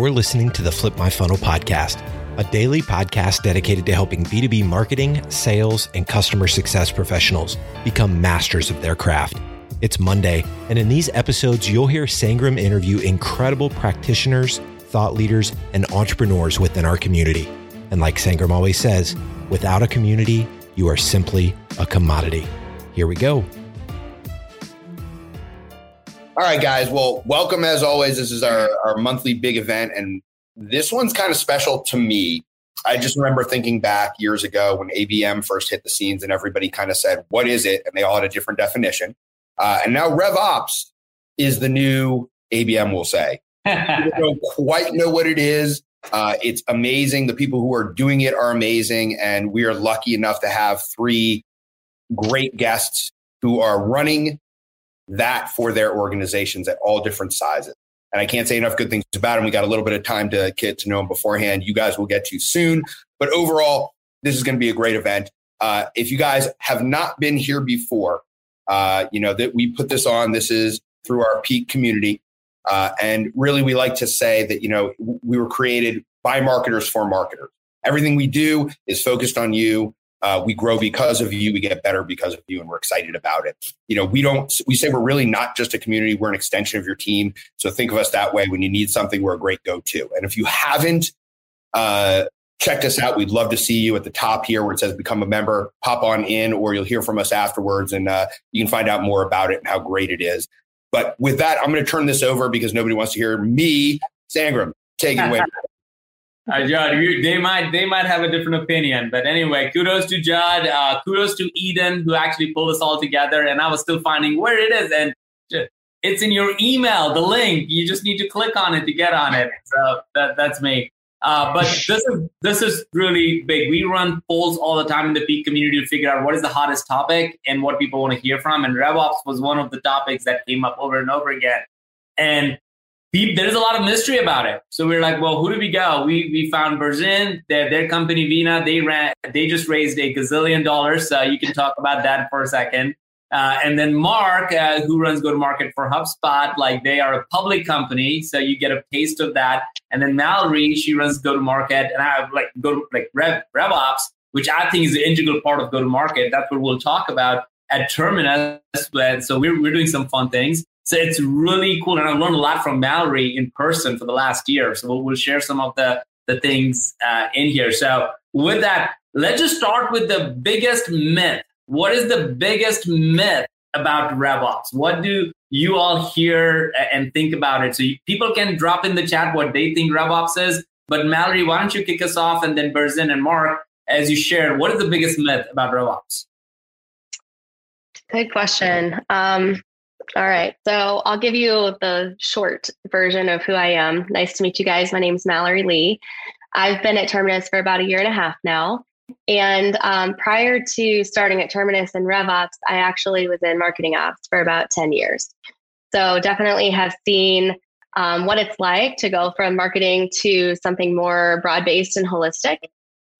you're listening to the Flip My Funnel podcast, a daily podcast dedicated to helping B2B marketing, sales, and customer success professionals become masters of their craft. It's Monday, and in these episodes, you'll hear Sangram interview incredible practitioners, thought leaders, and entrepreneurs within our community. And like Sangram always says, without a community, you are simply a commodity. Here we go. All right, guys. Well, welcome as always. This is our, our monthly big event, and this one's kind of special to me. I just remember thinking back years ago when ABM first hit the scenes, and everybody kind of said, What is it? And they all had a different definition. Uh, and now RevOps is the new ABM, we'll say. People don't quite know what it is. Uh, it's amazing. The people who are doing it are amazing. And we are lucky enough to have three great guests who are running that for their organizations at all different sizes. And I can't say enough good things about them. We got a little bit of time to get to know them beforehand. You guys will get to soon. But overall, this is going to be a great event. Uh, if you guys have not been here before, uh, you know that we put this on. This is through our peak community, uh, and really we like to say that you know we were created by marketers for marketers. Everything we do is focused on you. Uh, we grow because of you. We get better because of you, and we're excited about it. You know, we don't. We say we're really not just a community. We're an extension of your team. So think of us that way. When you need something, we're a great go-to. And if you haven't uh, checked us out, we'd love to see you at the top here where it says "Become a member." Pop on in, or you'll hear from us afterwards, and uh, you can find out more about it and how great it is. But with that, I'm going to turn this over because nobody wants to hear me, Sangram. Take it away. Uh, Judd, you, they might they might have a different opinion, but anyway, kudos to Judd. Uh, kudos to Eden who actually pulled us all together. And I was still finding where it is, and it's in your email. The link you just need to click on it to get on it. So that, that's me. Uh, but this is this is really big. We run polls all the time in the peak community to figure out what is the hottest topic and what people want to hear from. And RevOps was one of the topics that came up over and over again. And there's a lot of mystery about it. So we are like, well, who do we go? We we found Berzin, their their company Vena. They ran, they just raised a gazillion dollars. So you can talk about that for a second. Uh, and then Mark, uh, who runs go to market for HubSpot, like they are a public company, so you get a taste of that. And then Mallory, she runs go to market, and I have like go to like Rev RevOps, which I think is an integral part of go to market. That's what we'll talk about at Terminus. So we're we're doing some fun things. So it's really cool. And I've learned a lot from Mallory in person for the last year. So we'll, we'll share some of the, the things uh, in here. So with that, let's just start with the biggest myth. What is the biggest myth about RevOps? What do you all hear and think about it? So you, people can drop in the chat what they think RevOps is. But Mallory, why don't you kick us off and then Berzin and Mark, as you shared, what is the biggest myth about RevOps? Good question. Um, all right. So I'll give you the short version of who I am. Nice to meet you guys. My name is Mallory Lee. I've been at Terminus for about a year and a half now. And um, prior to starting at Terminus and RevOps, I actually was in marketing ops for about 10 years. So definitely have seen um, what it's like to go from marketing to something more broad based and holistic.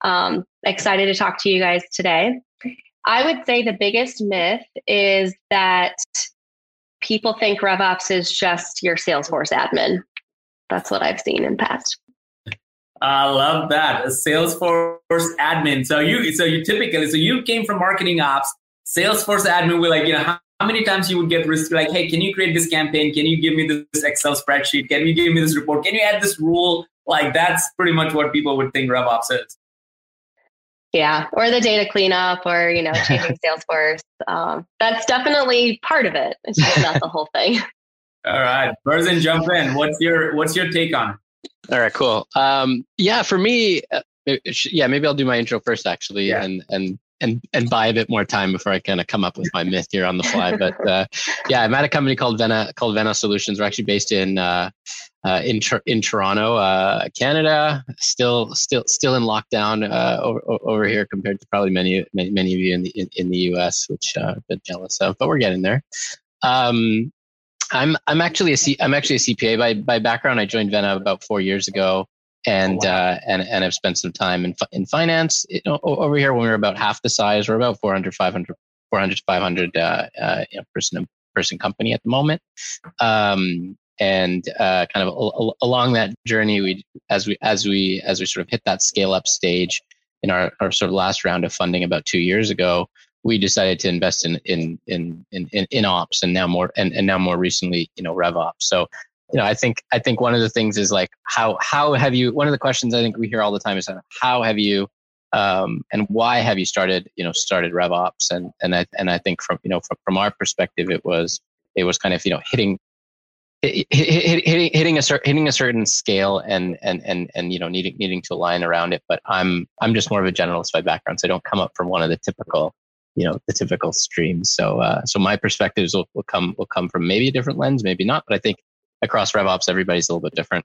Um, excited to talk to you guys today. I would say the biggest myth is that people think RevOps is just your Salesforce admin. That's what I've seen in past. I love that. A Salesforce admin. So you so you typically so you came from marketing ops, Salesforce admin will like, you know, how, how many times you would get risk like, hey, can you create this campaign? Can you give me this Excel spreadsheet? Can you give me this report? Can you add this rule? Like that's pretty much what people would think RevOps is. Yeah, or the data cleanup, or you know, changing Salesforce. Um, that's definitely part of it. It's just not the whole thing. All right, Berzin, jump in. What's your What's your take on? All right, cool. Um, yeah, for me, uh, yeah, maybe I'll do my intro first, actually, yeah. and and and and buy a bit more time before I kind of come up with my myth here on the fly. But uh, yeah, I'm at a company called Vena called Vena Solutions. We're actually based in uh, uh, in in Toronto, uh, Canada. Still, still, still in lockdown uh, over, over, here compared to probably many, many, many of you in the in, in the U.S., which uh, a bit jealous of, but we're getting there. Um, I'm I'm actually a C, I'm actually a CPA by by background. I joined Vena about four years ago, and oh, wow. uh, and and I've spent some time in in finance. You know, over here, when we are about half the size, we're about 400, 500, 400 500 uh, uh, you know, person person company at the moment. Um, and uh, kind of along that journey, we as we as we as we sort of hit that scale up stage in our, our sort of last round of funding about two years ago, we decided to invest in in in in, in ops and now more and, and now more recently, you know, RevOps. So you know, I think I think one of the things is like how how have you? One of the questions I think we hear all the time is how have you um, and why have you started you know started RevOps? And and I and I think from you know from, from our perspective, it was it was kind of you know hitting hitting hitting a certain hitting a certain scale and and and and you know needing needing to align around it. But I'm I'm just more of a generalist by background, so I don't come up from one of the typical you know the typical streams. So uh, so my perspectives will, will come will come from maybe a different lens, maybe not. But I think across RevOps, everybody's a little bit different.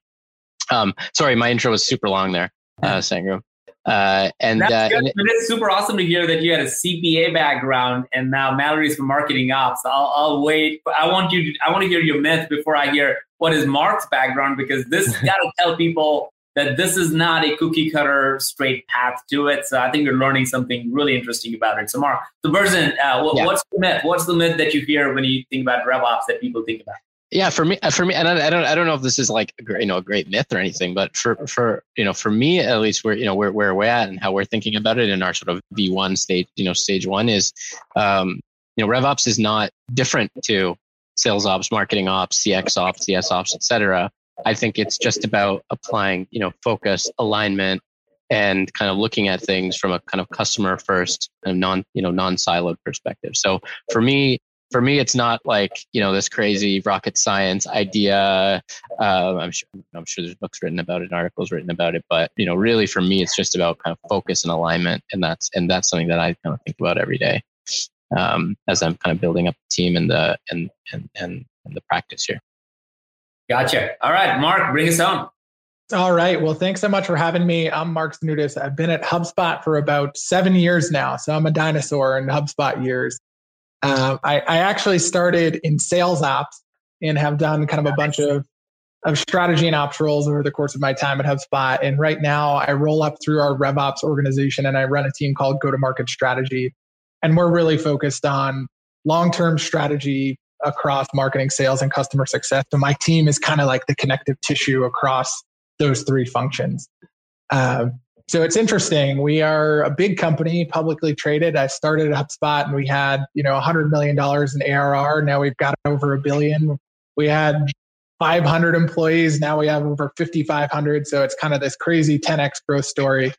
Um, sorry, my intro was super long there, uh, Sangram. Uh, and, uh, and it's super awesome to hear that you had a CPA background and now Mallory's from marketing ops. I'll, I'll wait. I want you. To, I want to hear your myth before I hear what is Mark's background because this got to tell people that this is not a cookie cutter straight path to it. So I think you're learning something really interesting about it. So Mark, the version, uh, what, yeah. what's the myth? What's the myth that you hear when you think about RevOps that people think about? Yeah for me for me and I, I, don't i don't know if this is like a great, you know a great myth or anything but for for you know for me at least where you know where, where we're at and how we're thinking about it in our sort of v1 stage you know stage one is um you know revops is not different to sales ops marketing ops cx ops cs ops etc i think it's just about applying you know focus alignment and kind of looking at things from a kind of customer first and non you know non siloed perspective. So for me for me, it's not like you know this crazy rocket science idea. Uh, I'm sure I'm sure there's books written about it, and articles written about it, but you know, really for me, it's just about kind of focus and alignment, and that's and that's something that I kind of think about every day um, as I'm kind of building up the team and the and and and, and the practice here. Gotcha. All right, Mark, bring us home. All right. Well, thanks so much for having me. I'm Mark Znutas. I've been at HubSpot for about seven years now. So I'm a dinosaur in HubSpot years. Um, I, I, actually started in sales ops and have done kind of a bunch of, of strategy and ops roles over the course of my time at HubSpot. And right now, I roll up through our RevOps organization and I run a team called Go to Market Strategy. And we're really focused on long term strategy across marketing, sales, and customer success. So my team is kind of like the connective tissue across those three functions. Uh, so it's interesting. We are a big company, publicly traded. I started at HubSpot and we had, you know, $100 million in ARR. Now we've got over a billion. We had 500 employees. Now we have over 5,500. So it's kind of this crazy 10x growth story.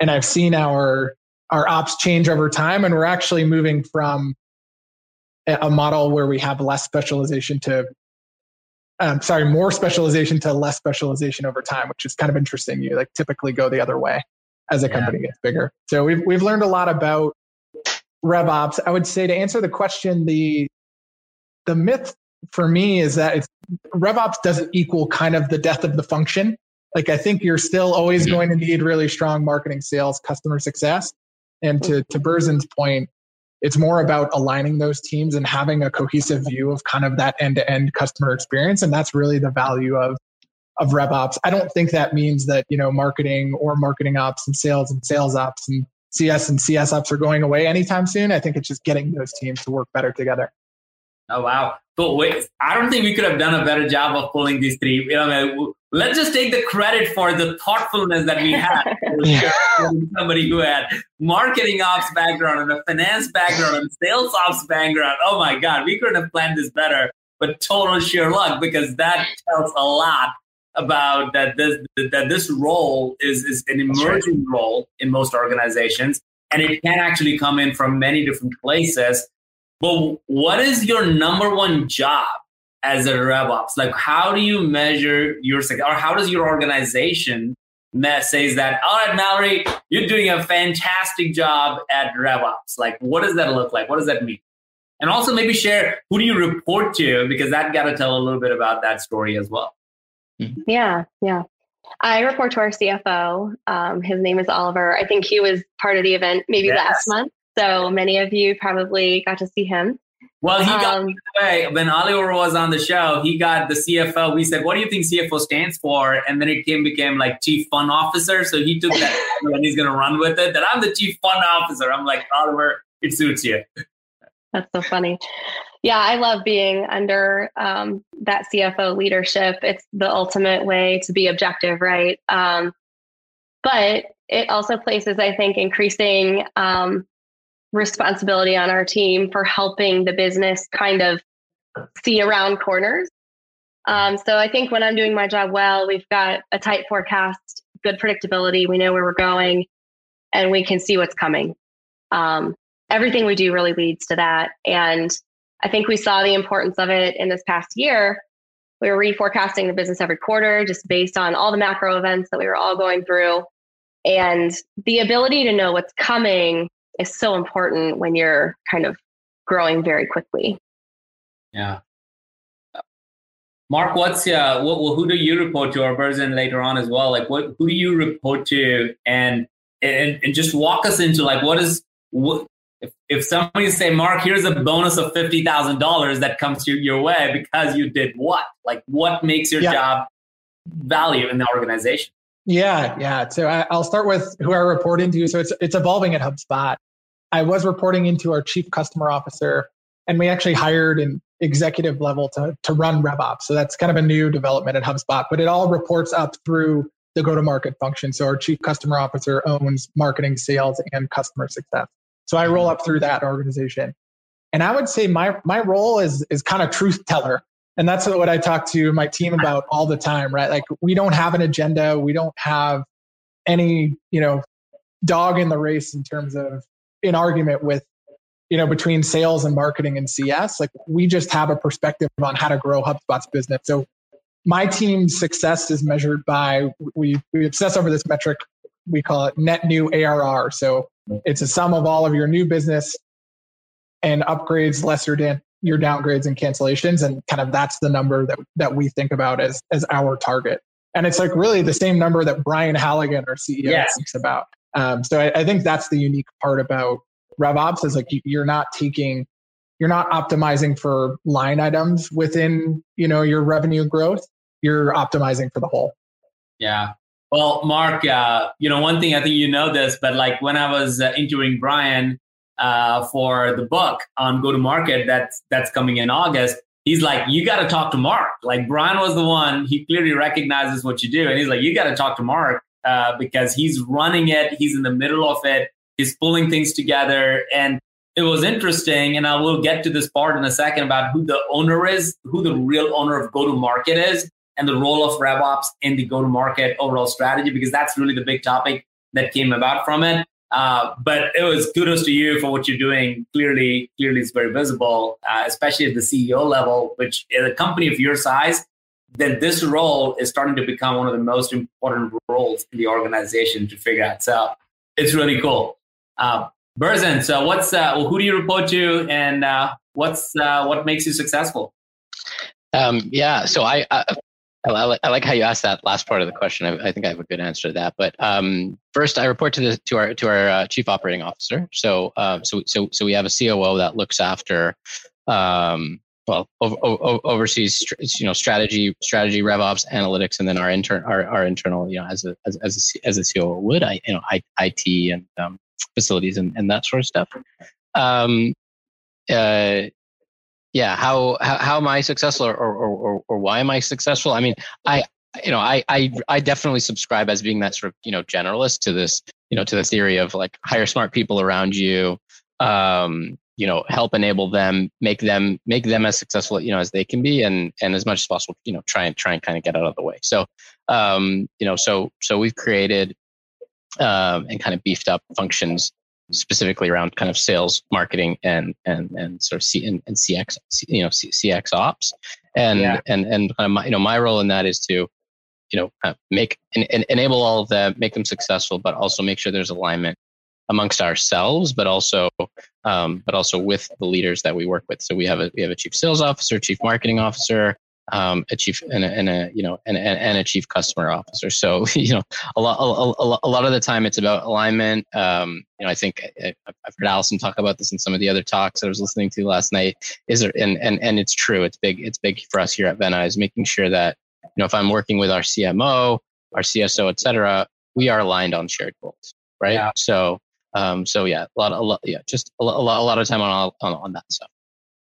And I've seen our our ops change over time, and we're actually moving from a model where we have less specialization to um, sorry, more specialization to less specialization over time, which is kind of interesting. You like typically go the other way as a yeah. company gets bigger. So we've we've learned a lot about RevOps. I would say to answer the question, the the myth for me is that it's RevOps doesn't equal kind of the death of the function. Like I think you're still always mm-hmm. going to need really strong marketing, sales, customer success. And to to Berzin's point, it's more about aligning those teams and having a cohesive view of kind of that end-to-end customer experience and that's really the value of of RevOps. I don't think that means that, you know, marketing or marketing ops and sales and sales ops and CS and CS ops are going away anytime soon. I think it's just getting those teams to work better together. Oh wow! But wait, I don't think we could have done a better job of pulling these three. You know, let's just take the credit for the thoughtfulness that we had. somebody who had marketing ops background and a finance background and sales ops background. Oh my God, we couldn't have planned this better. But total sheer luck because that tells a lot about that this that this role is is an emerging right. role in most organizations, and it can actually come in from many different places but what is your number one job as a RevOps? Like, how do you measure your success, or how does your organization says that, all right, Mallory, you're doing a fantastic job at RevOps? Like, what does that look like? What does that mean? And also maybe share who do you report to because that got to tell a little bit about that story as well. Mm-hmm. Yeah, yeah. I report to our CFO. Um, his name is Oliver. I think he was part of the event maybe yes. last month. So many of you probably got to see him. Well, he got um, way when Oliver was on the show. He got the CFO. We said, "What do you think CFO stands for?" And then it came became like Chief Fun Officer. So he took that and he's going to run with it. That I'm the Chief Fun Officer. I'm like Oliver, it suits you. That's so funny. Yeah, I love being under um, that CFO leadership. It's the ultimate way to be objective, right? Um, but it also places, I think, increasing um, responsibility on our team for helping the business kind of see around corners. Um, so I think when I'm doing my job well, we've got a tight forecast, good predictability. We know where we're going, and we can see what's coming. Um, everything we do really leads to that. And I think we saw the importance of it in this past year. We were reforecasting the business every quarter just based on all the macro events that we were all going through. And the ability to know what's coming is so important when you're kind of growing very quickly. Yeah. Mark, what's uh, what, who do you report to, or Berzin later on as well? Like, what who do you report to, and and and just walk us into like what is what if, if somebody say, Mark, here's a bonus of fifty thousand dollars that comes to your way because you did what? Like, what makes your yeah. job value in the organization? Yeah, yeah. So I, will start with who I report into. So it's it's evolving at HubSpot. I was reporting into our chief customer officer, and we actually hired an executive level to to run RevOps. So that's kind of a new development at HubSpot. But it all reports up through the go-to-market function. So our chief customer officer owns marketing, sales, and customer success. So I roll up through that organization. And I would say my my role is is kind of truth teller. And that's what I talk to my team about all the time, right? Like we don't have an agenda, we don't have any, you know, dog in the race in terms of an argument with you know between sales and marketing and cs like we just have a perspective on how to grow hubspot's business so my team's success is measured by we we obsess over this metric we call it net new arr so it's a sum of all of your new business and upgrades, less your, dan- your downgrades and cancellations. And kind of that's the number that, that we think about as, as our target. And it's like really the same number that Brian Halligan, our CEO, yes. thinks about. Um, so I, I, think that's the unique part about RevOps is like you're not taking, you're not optimizing for line items within, you know, your revenue growth. You're optimizing for the whole. Yeah. Well, Mark, uh, you know, one thing I think you know this, but like when I was uh, interviewing Brian uh, for the book on go to market that's that's coming in August, he's like, you got to talk to Mark. Like Brian was the one; he clearly recognizes what you do, and he's like, you got to talk to Mark uh, because he's running it, he's in the middle of it, he's pulling things together, and it was interesting. And I will get to this part in a second about who the owner is, who the real owner of go to market is and the role of RevOps in the go to market overall strategy, because that's really the big topic that came about from it. Uh, but it was kudos to you for what you're doing. Clearly, clearly, it's very visible, uh, especially at the CEO level, which in a company of your size, then this role is starting to become one of the most important roles in the organization to figure out. So it's really cool. Uh, Berzin, so what's uh, well, who do you report to, and uh, what's uh, what makes you successful? Um, yeah, so I, I I, like, how you asked that last part of the question. I, I, think I have a good answer to that. But um, first, I report to the to our to our uh, chief operating officer. So uh, so so so we have a COO that looks after. Um, well, over, over, oversees you know strategy, strategy, rev ops analytics, and then our intern, our, our internal, you know, as a as as a, as a COO would, I you know, I, IT and um, facilities and, and that sort of stuff. Um, uh, yeah how, how how am i successful or, or or or why am i successful i mean i you know i i i definitely subscribe as being that sort of you know generalist to this you know to the theory of like hire smart people around you um you know help enable them make them make them as successful you know as they can be and and as much as possible you know try and try and kind of get out of the way so um you know so so we've created um and kind of beefed up functions specifically around kind of sales, marketing, and and and sort of C and, and CX, you know, C, CX ops, and yeah. and and kind of my, you know my role in that is to, you know, uh, make and, and enable all of them, make them successful, but also make sure there's alignment amongst ourselves, but also um, but also with the leaders that we work with. So we have a we have a chief sales officer, chief marketing officer, um, a chief and a, and a you know and, and, and, a chief customer officer. So you know a lot a, a lot of the time it's about alignment. Um, you know I think I, have heard Allison talk about this in some of the other talks I was listening to last night. Is there and and and it's true. It's big. It's big for us here at Vena is making sure that you know if I'm working with our CMO, our CSO, et cetera, we are aligned on shared goals, right? Yeah. So Um, so yeah, a lot, a lot, yeah, just a lot, a lot, of time on, on on that stuff.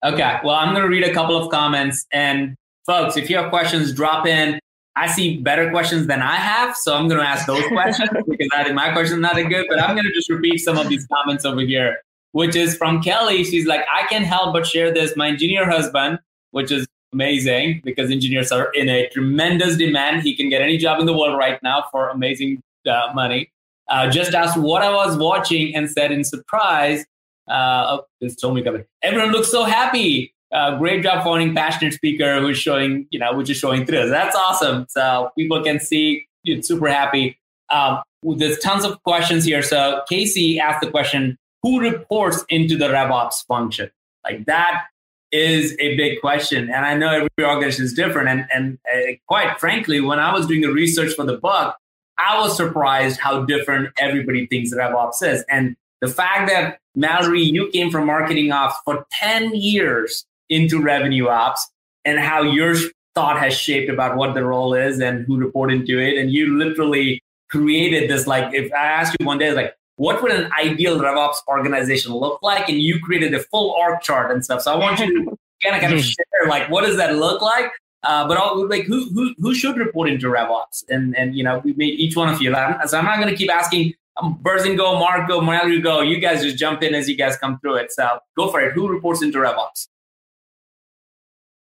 Okay, well, I'm going to read a couple of comments, and folks, if you have questions, drop in. I see better questions than I have, so I'm going to ask those questions because I think my question is not that good. But I'm going to just repeat some of these comments over here, which is from Kelly. She's like, I can't help but share this. My engineer husband, which is amazing because engineers are in a tremendous demand. He can get any job in the world right now for amazing uh, money. Uh, just asked what I was watching and said in surprise, uh, oh, there's so many. Everyone looks so happy uh, great job finding passionate speaker who's showing, you know, which is showing through. That's awesome. So people can see you're super happy. Um, there's tons of questions here. So Casey asked the question, who reports into the RevOps function? Like that is a big question. And I know every organization is different. And, and uh, quite frankly, when I was doing the research for the book, I was surprised how different everybody thinks RevOps is. And the fact that Mallory, you came from marketing ops for 10 years into revenue ops and how your thought has shaped about what the role is and who report into it. And you literally created this, like, if I asked you one day, like, what would an ideal RevOps organization look like? And you created a full org chart and stuff. So I want you to kind of kind of share, like, what does that look like? Uh, but all, like, who, who who should report into RevOps? And and you know, we made each one of you. So I'm not going to keep asking. Um, Berzin go, go, Mario go. You guys just jump in as you guys come through it. So go for it. Who reports into RevOps?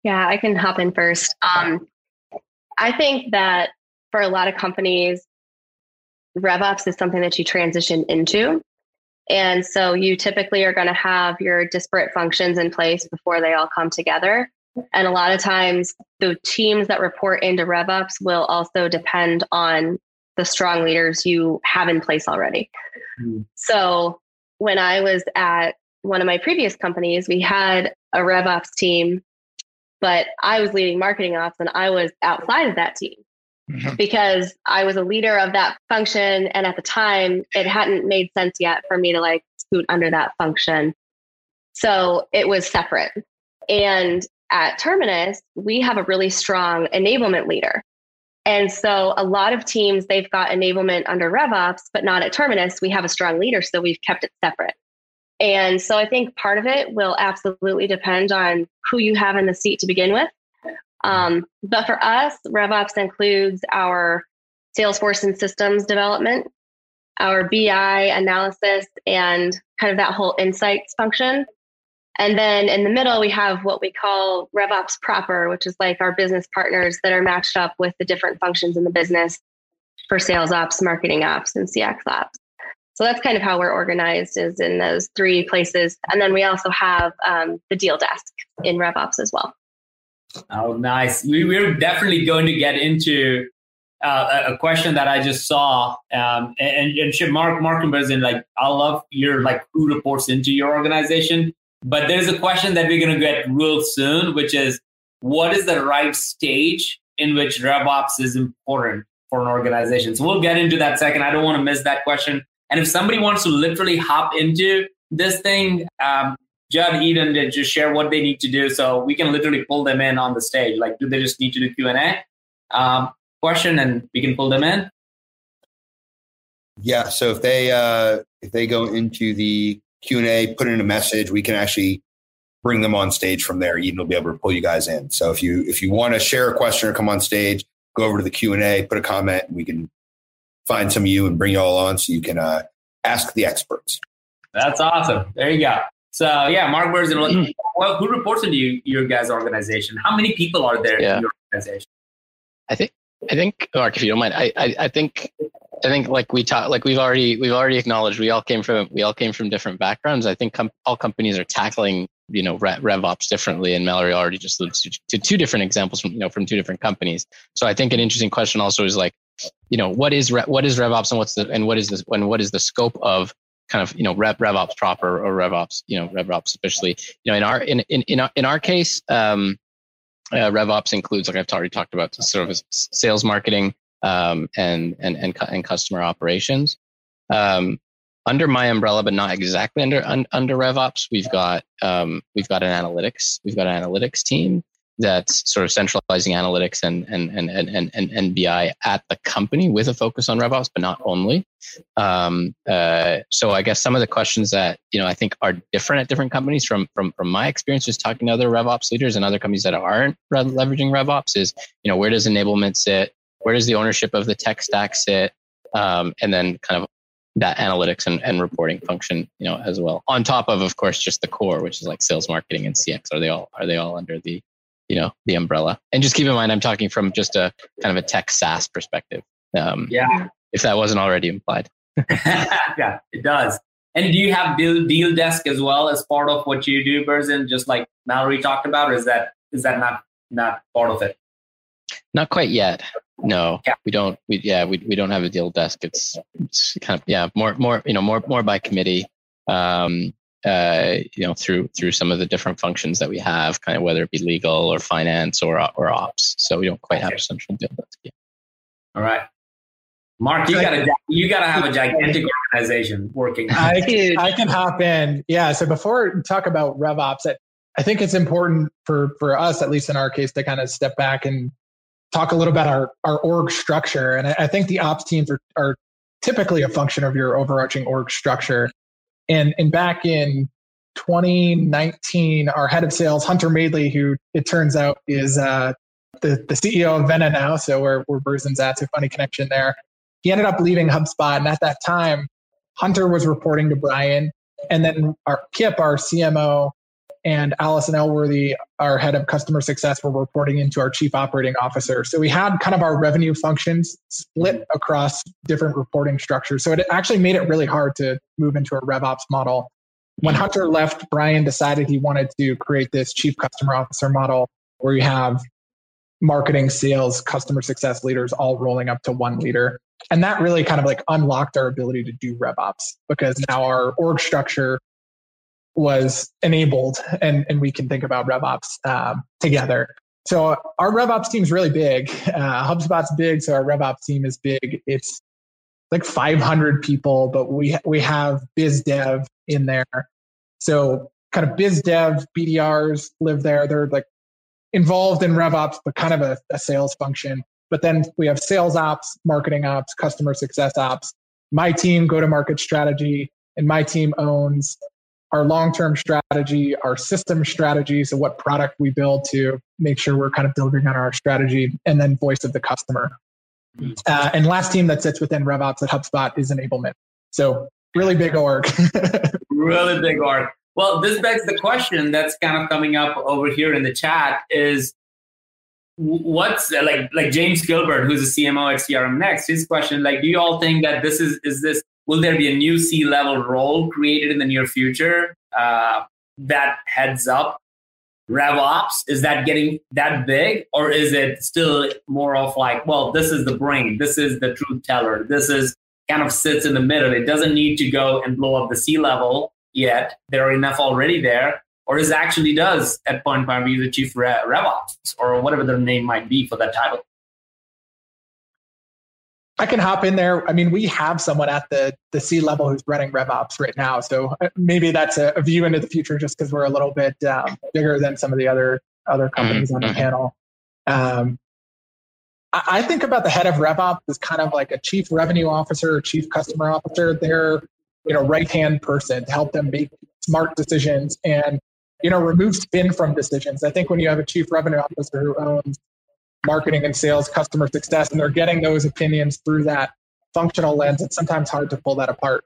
Yeah, I can hop in first. Um, I think that for a lot of companies, RevOps is something that you transition into. And so you typically are going to have your disparate functions in place before they all come together. And a lot of times, the teams that report into RevOps will also depend on the strong leaders you have in place already. Mm. So when I was at one of my previous companies, we had a RevOps team but I was leading marketing ops and I was outside of that team mm-hmm. because I was a leader of that function. And at the time, it hadn't made sense yet for me to like scoot under that function. So it was separate. And at Terminus, we have a really strong enablement leader. And so a lot of teams, they've got enablement under RevOps, but not at Terminus. We have a strong leader, so we've kept it separate. And so I think part of it will absolutely depend on who you have in the seat to begin with. Um, but for us, RevOps includes our Salesforce and systems development, our BI analysis, and kind of that whole insights function. And then in the middle, we have what we call RevOps proper, which is like our business partners that are matched up with the different functions in the business for sales ops, marketing ops, and CX ops. So that's kind of how we're organized is in those three places. And then we also have um, the deal desk in RevOps as well. Oh, nice. We, we're definitely going to get into uh, a question that I just saw. Um, and, and Mark, Mark and Berzin, like, I love your, like, who reports into your organization. But there's a question that we're going to get real soon, which is what is the right stage in which RevOps is important for an organization? So we'll get into that second. I don't want to miss that question. And if somebody wants to literally hop into this thing, um, Judd Eden did just share what they need to do, so we can literally pull them in on the stage. Like, do they just need to do Q and A um, question, and we can pull them in? Yeah. So if they uh, if they go into the Q and A, put in a message, we can actually bring them on stage from there. Eden will be able to pull you guys in. So if you if you want to share a question or come on stage, go over to the Q and A, put a comment, and we can find some of you and bring you all on so you can uh, ask the experts. That's awesome. There you go. So yeah, Mark Berzin, well, who reports into you, your guys' organization? How many people are there yeah. in your organization? I think I think Mark, if you don't mind, I I, I think I think like we talked, like we've already we've already acknowledged we all came from we all came from different backgrounds. I think com- all companies are tackling you know Rev, RevOps differently, and Mallory already just alluded to, to two different examples from you know from two different companies. So I think an interesting question also is like you know what is what is RevOps and what's the and what is this and what is the scope of kind of you know Rev, RevOps proper or RevOps you know RevOps especially you know in our in in in our, in our case um, uh, RevOps includes like I've already talked about sort of sales marketing um, and and and and customer operations. Um, under my umbrella, but not exactly under un, under RevOps, we've got um, we've got an analytics we've got an analytics team that's sort of centralizing analytics and and and and and, and BI at the company with a focus on RevOps, but not only. Um, uh, so I guess some of the questions that you know I think are different at different companies from from from my experience just talking to other RevOps leaders and other companies that aren't leveraging RevOps is you know where does enablement sit, where does the ownership of the tech stack sit, um, and then kind of that analytics and, and reporting function you know as well. On top of of course just the core which is like sales marketing and cx are they all are they all under the you know the umbrella? And just keep in mind i'm talking from just a kind of a tech saas perspective um, yeah. if that wasn't already implied. Yeah it does. And do you have deal, deal desk as well as part of what you do Berzin, just like mallory talked about or is that is that not not part of it? Not quite yet no yeah. we don't we yeah we, we don't have a deal desk it's, it's kind of yeah more more you know more more by committee um uh, you know, through through some of the different functions that we have, kind of whether it be legal or finance or or ops. So we don't quite have a central deal desk yet. All right, Mark, you got to you got to have a gigantic organization working. I, I can hop in. Yeah. So before we talk about RevOps, I, I think it's important for for us, at least in our case, to kind of step back and talk a little about our our org structure. And I, think the ops teams are are typically a function of your overarching org structure. And, and back in 2019, our head of sales, Hunter Madeley, who it turns out is uh, the, the CEO of Vena now, so Berzin's at, so funny connection there. He ended up leaving HubSpot. And at that time, Hunter was reporting to Brian. And then our Kipp, our CMO, and Allison Elworthy, our head of customer success, were reporting into our chief operating officer. So we had kind of our revenue functions split mm-hmm. across different reporting structures. So it actually made it really hard to move into a RevOps model. When mm-hmm. Hunter left, Brian decided he wanted to create this chief customer officer model where you have marketing, sales, customer success leaders all rolling up to one leader. And that really kind of like unlocked our ability to do RevOps because now our org structure was enabled and, and we can think about RevOps um, together. So our RevOps team is really big. Uh, HubSpot's big, so our RevOps team is big. It's like 500 people, but we we have biz dev in there. So kind of biz dev BDRs live there. They're like involved in RevOps, but kind of a, a sales function. But then we have sales ops, marketing ops, customer success ops. My team go to market strategy, and my team owns our long-term strategy, our system strategy, so what product we build to make sure we're kind of delivering on our strategy, and then voice of the customer. Uh, and last team that sits within RevOps at HubSpot is enablement. So really big org. really big org. Well, this begs the question that's kind of coming up over here in the chat is what's like like James Gilbert, who's a CMO at CRM Next, his question like, do you all think that this is is this will there be a new C level role created in the near future uh, that heads up RevOps? Is that getting that big, or is it still more of like, well, this is the brain, this is the truth teller, this is kind of sits in the middle. It doesn't need to go and blow up the C level yet. There are enough already there. Or is actually does at point by point be the chief RevOps or whatever their name might be for that title? I can hop in there. I mean, we have someone at the the C level who's running RevOps right now, so uh, maybe that's a, a view into the future, just because we're a little bit um, bigger than some of the other other mm-hmm. companies mm-hmm. on the mm-hmm. panel. Um, I, I, think about the head of RevOps as kind of like a chief revenue officer, or chief customer officer. They're you know right hand person to help them make smart decisions and you know remove spin from decisions. I think when you have a chief revenue officer who owns marketing and sales, customer success, and they're getting those opinions through that functional lens. It's sometimes hard to pull that apart.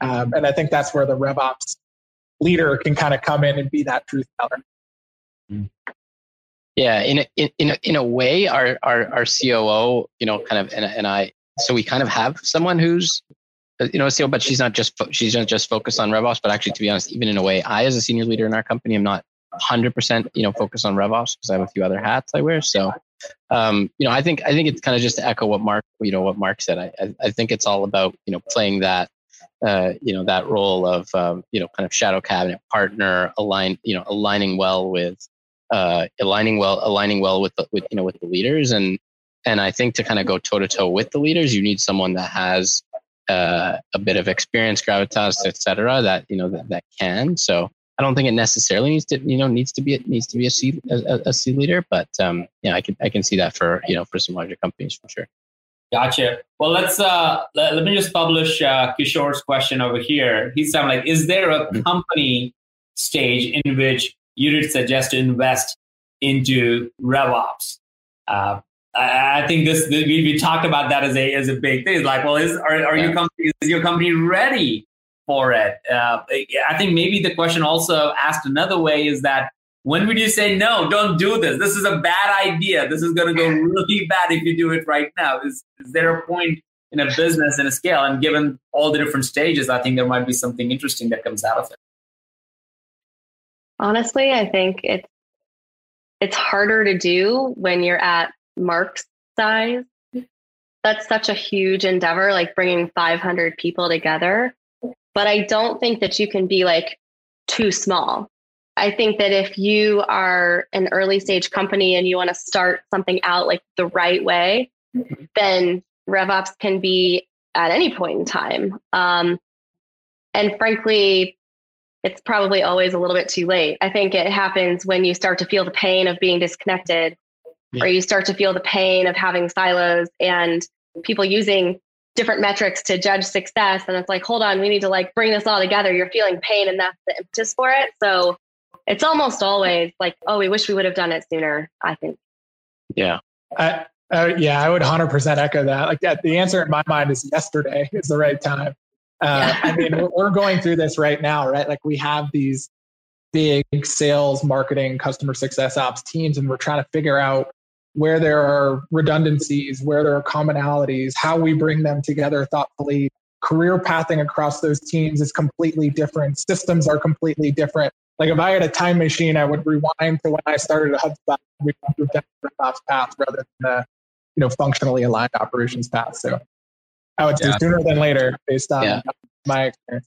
Um, and I think that's where the RevOps leader can kind of come in and be that truth teller. Yeah, in a, in a, in a way, our, our our COO, you know, kind of, and, and I, so we kind of have someone who's, uh, you know, a but she's not just she's not just focused on RevOps, but actually, to be honest, even in a way, I as a senior leader in our company, I'm not 100% you know focused on RevOps because I have a few other hats I wear. So um, you know, I think I think it's kind of just to echo what Mark, you know, what Mark said. I I, think it's all about you know playing that uh, you know that role of um, you know kind of shadow cabinet partner, align you know aligning well with uh, aligning well aligning well with the, with you know with the leaders and and I think to kind of go toe to toe with the leaders, you need someone that has uh, a bit of experience, gravitas, etc. That you know that, that can. So I don't think it necessarily needs to, you know, needs to be it needs to be a C a, a C leader, but um, yeah, I can I can see that for you know for some larger companies for sure. Gotcha. Well, let's uh let, let me just publish uh, Kishore's question over here. He's saying like, is there a mm-hmm. company stage in which you would suggest to invest into RevOps? Uh, I, I think this, we, we talk about that as a as a big thing. It's like, well, is are, are yeah. your company is your company ready for it? Uh, I think maybe the question also asked another way is that when would you say, no, don't do this? This is a bad idea. This is going to go really bad if you do it right now. Is, is there a point in a business and a scale? And given all the different stages, I think there might be something interesting that comes out of it. Honestly, I think it's it's harder to do when you're at Mark's size. That's such a huge endeavor, like bringing 500 people together. But I don't think that you can be like too small. I think that if you are an early stage company and you want to start something out like the right way, then RevOps can be at any point in time. Um, and frankly, it's probably always a little bit too late. I think it happens when you start to feel the pain of being disconnected, yeah. or you start to feel the pain of having silos and people using different metrics to judge success. And it's like, hold on, we need to like bring this all together. You're feeling pain, and that's the impetus for it. So it's almost always like, oh, we wish we would have done it sooner. I think. Yeah. I, uh, yeah, I would 100% echo that. Like that, the answer in my mind is yesterday is the right time. Uh, yeah. I mean, we're going through this right now, right? Like we have these big sales, marketing, customer success ops teams, and we're trying to figure out where there are redundancies, where there are commonalities, how we bring them together thoughtfully. Career pathing across those teams is completely different. Systems are completely different. Like if I had a time machine, I would rewind to when I started at HubSpot. We moved down the ops path rather than the you know functionally aligned operations path. So I would say yeah. sooner than later, based on yeah. my experience.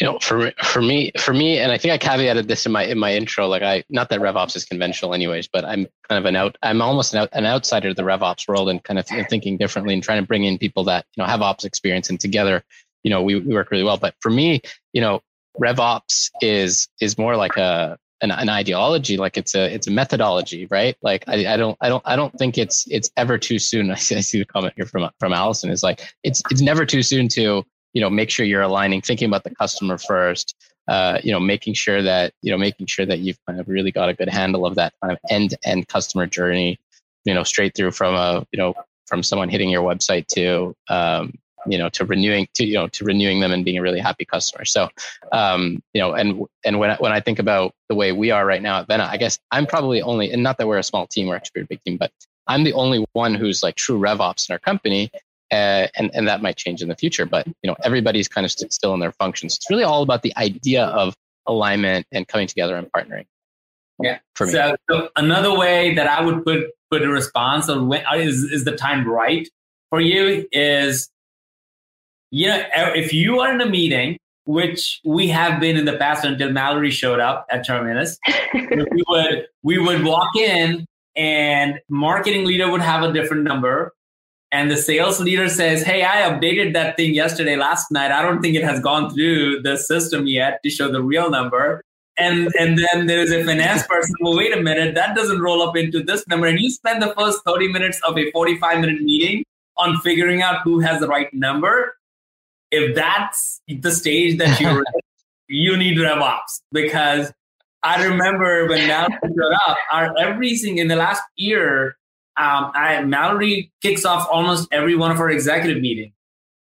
You know, for for me, for me, and I think I caveated this in my in my intro. Like I, not that RevOps is conventional, anyways, but I'm kind of an out. I'm almost an, out, an outsider of the RevOps world, and kind of thinking differently and trying to bring in people that you know have ops experience, and together, you know, we, we work really well. But for me, you know, RevOps is is more like a an, an, ideology, like it's a it's a methodology, right? Like I, I don't I don't I don't think it's it's ever too soon. I see, I see the comment here from from Allison is like it's it's never too soon to you know make sure you're aligning, thinking about the customer first. Uh, you know, making sure that you know making sure that you've kind of really got a good handle of that kind of end to end customer journey. You know, straight through from a you know from someone hitting your website to um, you know to renewing to you know to renewing them and being a really happy customer so um you know and and when I, when I think about the way we are right now at Vena I guess I'm probably only and not that we're a small team we're actually a big team but I'm the only one who's like true RevOps in our company uh, and and that might change in the future but you know everybody's kind of st- still in their functions. It's really all about the idea of alignment and coming together and partnering. Yeah. For me. So, so another way that I would put put a response on when is is the time right for you is you know, if you are in a meeting, which we have been in the past until Mallory showed up at Terminus, we would we would walk in and marketing leader would have a different number and the sales leader says hey i updated that thing yesterday last night. I don't think it has gone through the system yet to show the real number. And and then there's a finance person well wait a minute. That doesn't roll up into this number. And you spend the first 30 minutes of a 45 minute meeting on figuring out who has the right number. If that's the stage that you're in, you need RevOps. Because I remember when showed up, our everything in the last year, um, I, Mallory kicks off almost every one of our executive meetings.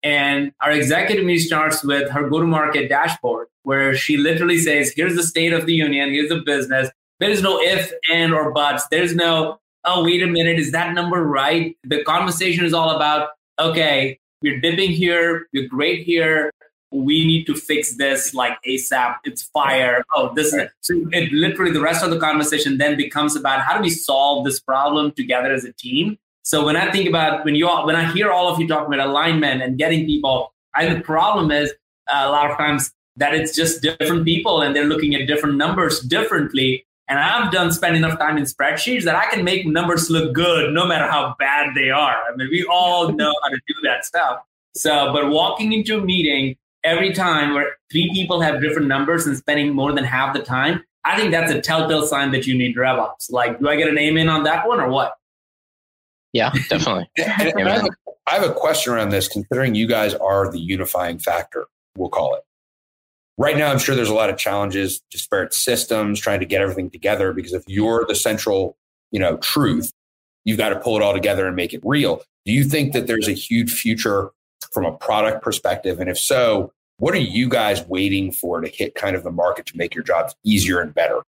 And our executive meeting starts with her go to market dashboard, where she literally says, Here's the state of the union, here's the business. There's no if, and, or buts. There's no, oh, wait a minute, is that number right? The conversation is all about, okay, we're dipping here, we're great here. We need to fix this like ASAP. It's fire. Oh, this is so it literally the rest of the conversation then becomes about how do we solve this problem together as a team. So when I think about when you all when I hear all of you talking about alignment and getting people, I the problem is uh, a lot of times that it's just different people and they're looking at different numbers differently. And I've done spend enough time in spreadsheets that I can make numbers look good no matter how bad they are. I mean, we all know how to do that stuff. So, but walking into a meeting every time where three people have different numbers and spending more than half the time, I think that's a telltale sign that you need RevOps. Like, do I get an amen in on that one or what? Yeah, definitely. and, and I, have a, I have a question around this, considering you guys are the unifying factor, we'll call it. Right now, I'm sure there's a lot of challenges, disparate systems, trying to get everything together. Because if you're the central, you know, truth, you've got to pull it all together and make it real. Do you think that there's a huge future from a product perspective? And if so, what are you guys waiting for to hit kind of the market to make your jobs easier and better?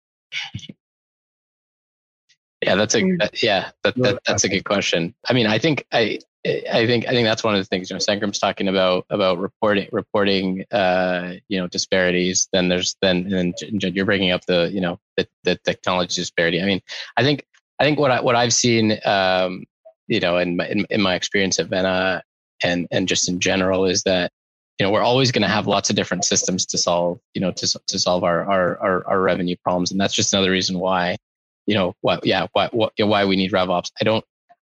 Yeah, that's a mm. yeah, that, that, that's a good question. I mean, I think I I think I think that's one of the things. You know, Sangram's talking about about reporting reporting uh, you know disparities. Then there's then and then you're bringing up the you know the, the technology disparity. I mean, I think I think what I what I've seen um, you know in my in, in my experience at Vena and and just in general is that you know we're always going to have lots of different systems to solve you know to to solve our our our, our revenue problems, and that's just another reason why you know what yeah why what, why we need RevOps. I don't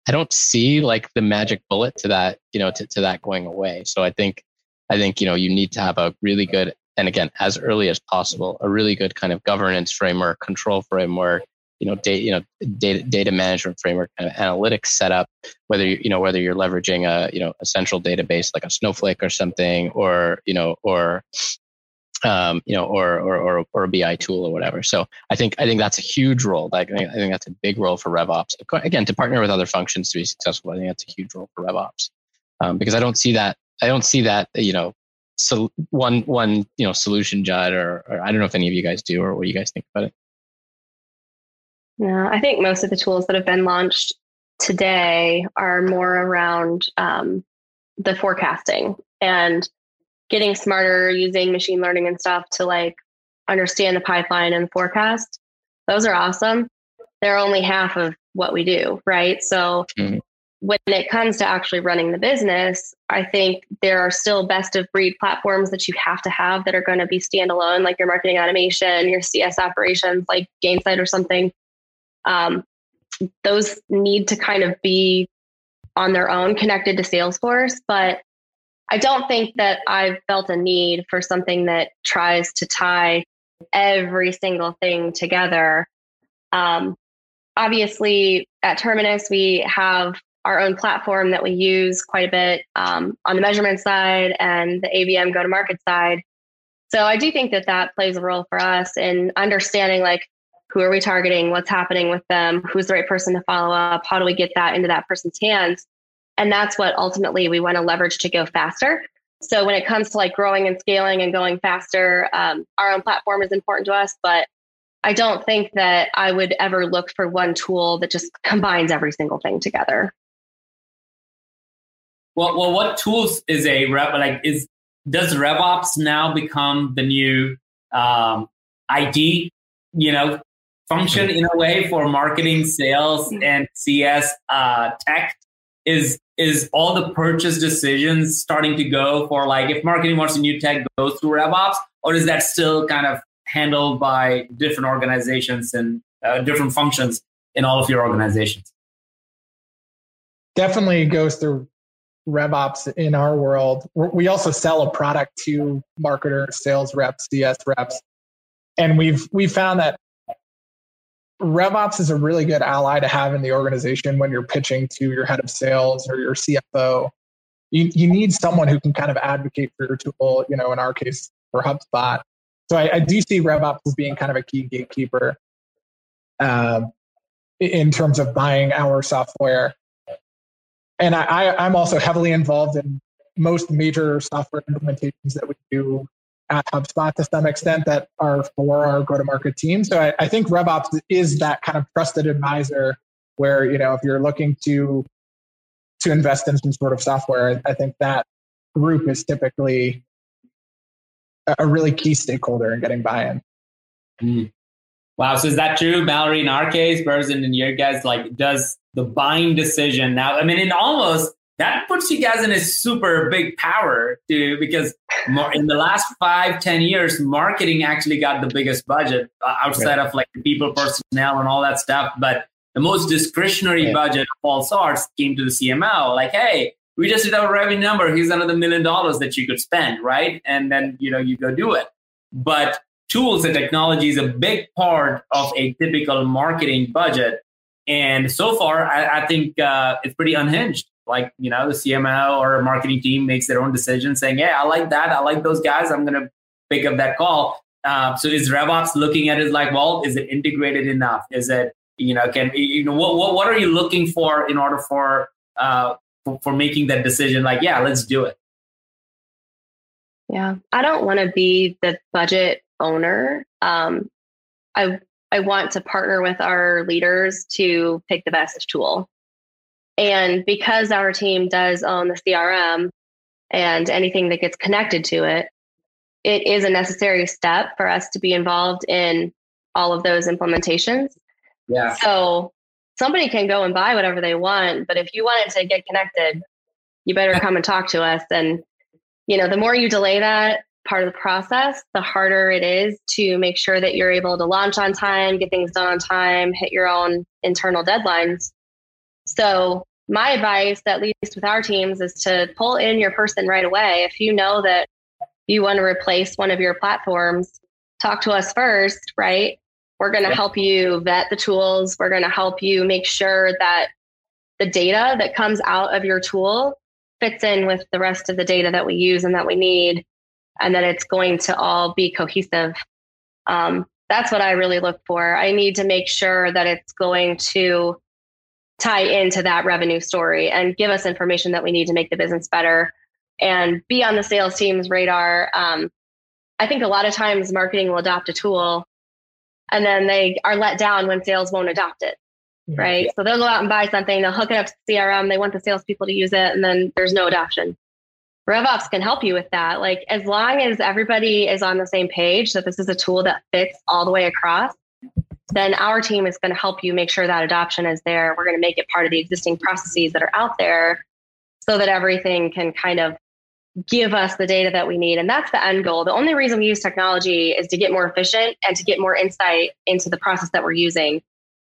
I don't see like the magic bullet to that, you know, to, to that going away. So I think, I think, you know, you need to have a really good, and again, as early as possible, a really good kind of governance framework, control framework, you know, data, you know, data, data management framework, kind of analytics setup, whether you, you know, whether you're leveraging a, you know, a central database like a Snowflake or something, or, you know, or, um, you know, or, or, or, or a BI tool or whatever. So I think, I think that's a huge role. Like, I think, that's a big role for RevOps. Again, to partner with other functions to be successful, I think that's a huge role for RevOps. Um, because I don't see that, I don't see that, you know, so one, one, you know, solution Judd, or, or I don't know if any of you guys do or what you guys think about it. Yeah, I think most of the tools that have been launched today are more around um, the forecasting and getting smarter using machine learning and stuff to like understand the pipeline and forecast. Those are awesome. They're only half of what we do, right? So mm-hmm. when it comes to actually running the business, I think there are still best of breed platforms that you have to have that are going to be standalone, like your marketing automation, your CS operations, like Gainsight or something. Um, those need to kind of be on their own connected to Salesforce, but I don't think that I've felt a need for something that tries to tie every single thing together. Um, obviously, at Terminus, we have our own platform that we use quite a bit um, on the measurement side and the ABM go to market side. So I do think that that plays a role for us in understanding like who are we targeting, what's happening with them, who's the right person to follow up, how do we get that into that person's hands. And that's what ultimately we want to leverage to go faster. So when it comes to like growing and scaling and going faster, um, our own platform is important to us, but I don't think that I would ever look for one tool that just combines every single thing together. Well, well, what tools is a rev like? Is does RevOps now become the new um, IT? You know, function in a way for marketing, sales, and CS uh, tech is is all the purchase decisions starting to go for like if marketing wants a new tech goes through RevOps, or is that still kind of handled by different organizations and uh, different functions in all of your organizations? Definitely goes through RevOps in our world. We also sell a product to marketers, sales reps, CS reps, and we've we found that RevOps is a really good ally to have in the organization when you're pitching to your head of sales or your CFO. You, you need someone who can kind of advocate for your tool, you know, in our case for HubSpot. So I, I do see RevOps as being kind of a key gatekeeper um, in terms of buying our software. And I, I'm also heavily involved in most major software implementations that we do at HubSpot to some extent that are for our go-to-market team. So I, I, think RevOps is that kind of trusted advisor where, you know, if you're looking to to invest in some sort of software, I think that group is typically a really key stakeholder in getting buy-in. Mm. Wow. So is that true, Mallory? In our case, versus in your guys, like, does the buying decision now? I mean, it almost that puts you guys in a super big power too because in the last five ten years marketing actually got the biggest budget uh, outside yeah. of like people personnel and all that stuff but the most discretionary yeah. budget of all sorts came to the cmo like hey we just did our revenue number. Here's another million dollars that you could spend, right? And then you know you go do it. But tools and technology is a big part of a typical marketing budget. And so far, I, I think uh, it's pretty unhinged. Like, you know, the CMO or marketing team makes their own decision saying, yeah, I like that. I like those guys. I'm to pick up that call. Uh, so is RevOps looking at it like, well, is it integrated enough? Is it, you know, can, you know, what, what, what are you looking for in order for, uh, for, for making that decision? Like, yeah, let's do it. Yeah. I don't want to be the budget owner. Um, I I want to partner with our leaders to pick the best tool. And because our team does own the CRM and anything that gets connected to it, it is a necessary step for us to be involved in all of those implementations. Yeah. So somebody can go and buy whatever they want, but if you wanted to get connected, you better come and talk to us. And you know, the more you delay that, part of the process, the harder it is to make sure that you're able to launch on time, get things done on time, hit your own internal deadlines. So, my advice, at least with our teams, is to pull in your person right away. If you know that you want to replace one of your platforms, talk to us first, right? We're going to help you vet the tools. We're going to help you make sure that the data that comes out of your tool fits in with the rest of the data that we use and that we need and that it's going to all be cohesive. Um, that's what I really look for. I need to make sure that it's going to tie into that revenue story and give us information that we need to make the business better and be on the sales team's radar. Um, I think a lot of times marketing will adopt a tool and then they are let down when sales won't adopt it. Right. So they'll go out and buy something, they'll hook it up to CRM, they want the salespeople to use it, and then there's no adoption. RevOps can help you with that. Like as long as everybody is on the same page that this is a tool that fits all the way across, then our team is going to help you make sure that adoption is there. We're going to make it part of the existing processes that are out there so that everything can kind of give us the data that we need. And that's the end goal. The only reason we use technology is to get more efficient and to get more insight into the process that we're using.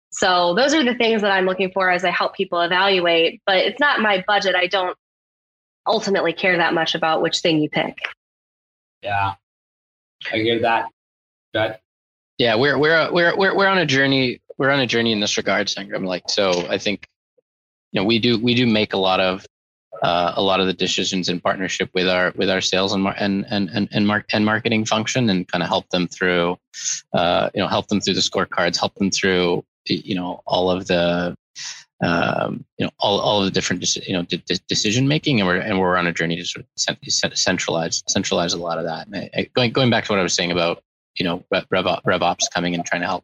So those are the things that I'm looking for as I help people evaluate, but it's not my budget. I don't ultimately care that much about which thing you pick. Yeah, I hear that. Good. Yeah, we're we're we're we're we're on a journey. We're on a journey in this regard, Sangram. Like, so I think you know we do we do make a lot of uh, a lot of the decisions in partnership with our with our sales and and and and and, mar- and marketing function, and kind of help them through, uh, you know, help them through the scorecards, help them through, you know, all of the um, you know all, all of the different you know de- decision making and we're and we're on a journey to sort of centralize centralize a lot of that and I, going going back to what I was saying about you know rev, rev ops coming and trying to help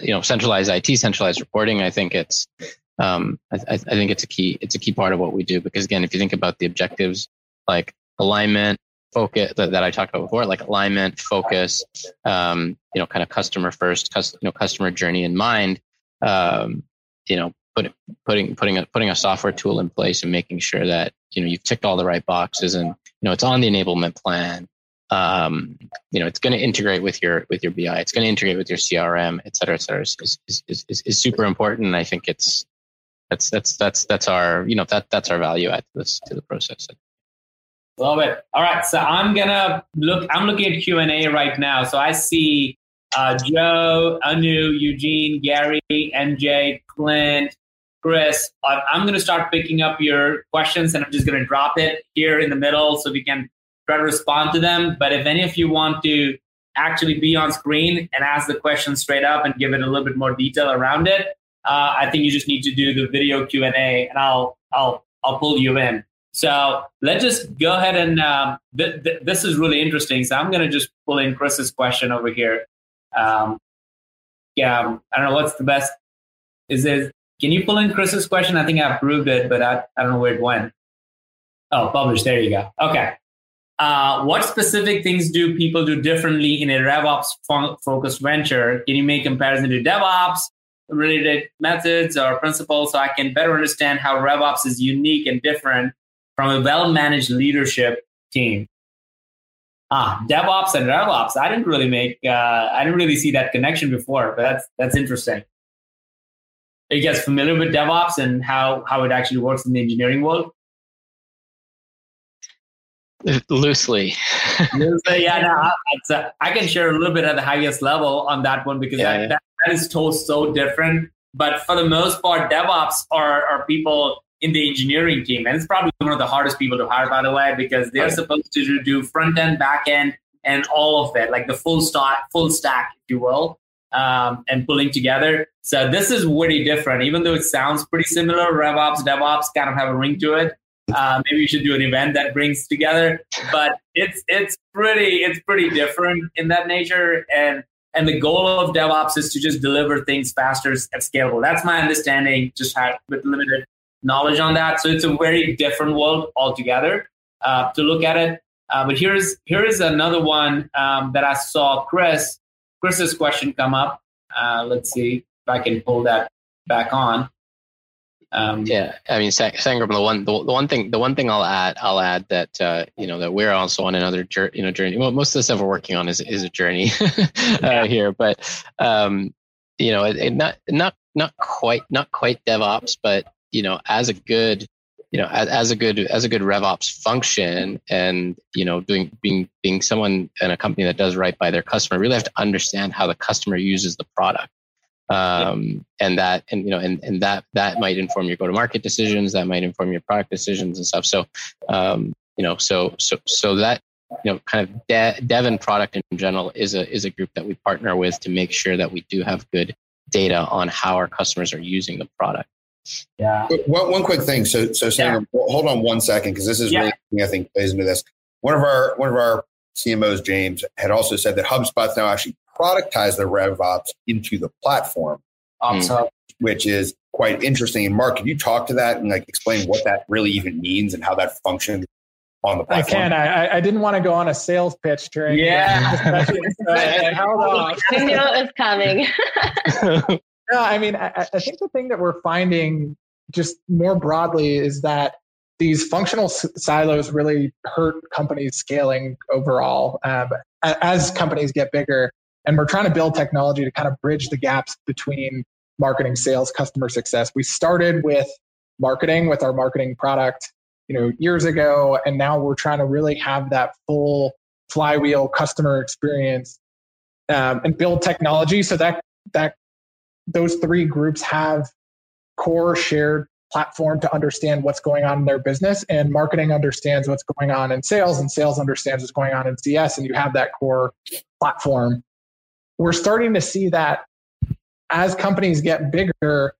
you know centralize IT centralized reporting I think it's um, I, I think it's a key it's a key part of what we do because again if you think about the objectives like alignment focus that, that I talked about before like alignment focus um, you know kind of customer first cus- you know customer journey in mind um, you know put, putting putting a putting a software tool in place and making sure that you know you've ticked all the right boxes and you know it's on the enablement plan. Um, you know it's going to integrate with your with your BI. It's going to integrate with your CRM, et cetera, et cetera. Is is, is, is, is super important. And I think it's that's that's that's that's our you know that that's our value add to this to the process. Love it. All right, so I'm gonna look. I'm looking at Q and A right now. So I see uh, Joe, Anu, Eugene, Gary, MJ, Clint, Chris, I'm going to start picking up your questions and I'm just going to drop it here in the middle so we can try to respond to them. But if any of you want to actually be on screen and ask the question straight up and give it a little bit more detail around it, uh, I think you just need to do the video Q and A, and I'll I'll I'll pull you in. So let's just go ahead and um, th- th- this is really interesting. So I'm going to just pull in Chris's question over here. Um, yeah, I don't know what's the best. Is it can you pull in Chris's question? I think I approved it, but I, I don't know where it went. Oh, published. There you go. Okay. Uh, what specific things do people do differently in a RevOps focused venture? Can you make comparison to DevOps related methods or principles so I can better understand how RevOps is unique and different from a well managed leadership team? Ah, DevOps and RevOps. I didn't really make. Uh, I didn't really see that connection before, but that's that's interesting. Are you guys familiar with DevOps and how, how it actually works in the engineering world? Loosely. Loosely, yeah. No, uh, I can share a little bit at the highest level on that one because yeah, that, yeah. That, that is so so different. But for the most part, DevOps are, are people in the engineering team, and it's probably one of the hardest people to hire, by the way, because they're supposed to do front end, back end, and all of it, like the full stack, full stack, if you will, um, and pulling together. So this is really different, even though it sounds pretty similar. RevOps, DevOps kind of have a ring to it. Uh, maybe you should do an event that brings together, but it's it's pretty it's pretty different in that nature. And and the goal of DevOps is to just deliver things faster and scalable. That's my understanding, just had with limited knowledge on that. So it's a very different world altogether uh, to look at it. Uh, but here's here is another one um, that I saw Chris Chris's question come up. Uh, let's see if I can pull that back on. Um, yeah, I mean, Sangram. The one, the, the, one thing, the one thing I'll add, I'll add that uh, you know that we're also on another journey. You know, journey. Well, most of the stuff we're working on is is a journey uh, here, but um, you know, it, it not not not quite not quite DevOps, but you know, as a good you know as, as, a good as a good revops function and you know doing being being someone in a company that does right by their customer really have to understand how the customer uses the product um, and that and you know and, and that that might inform your go to market decisions that might inform your product decisions and stuff so um, you know so so so that you know kind of de- dev and product in general is a is a group that we partner with to make sure that we do have good data on how our customers are using the product yeah. One, one quick thing. So, so Sam, yeah. hold on one second because this is yeah. really I think plays into this. One of our one of our CMOs, James, had also said that HubSpot's now actually productize their RevOps into the platform, mm. which is quite interesting. And Mark, can you talk to that and like explain what that really even means and how that functions on the platform? I can. I, I didn't want to go on a sales pitch during. Yeah. I knew it was coming. No, I mean, I, I think the thing that we're finding just more broadly is that these functional silos really hurt companies scaling overall um, as companies get bigger. And we're trying to build technology to kind of bridge the gaps between marketing, sales, customer success. We started with marketing with our marketing product, you know, years ago, and now we're trying to really have that full flywheel customer experience um, and build technology so that that those three groups have core shared platform to understand what's going on in their business and marketing understands what's going on in sales and sales understands what's going on in CS and you have that core platform. We're starting to see that as companies get bigger,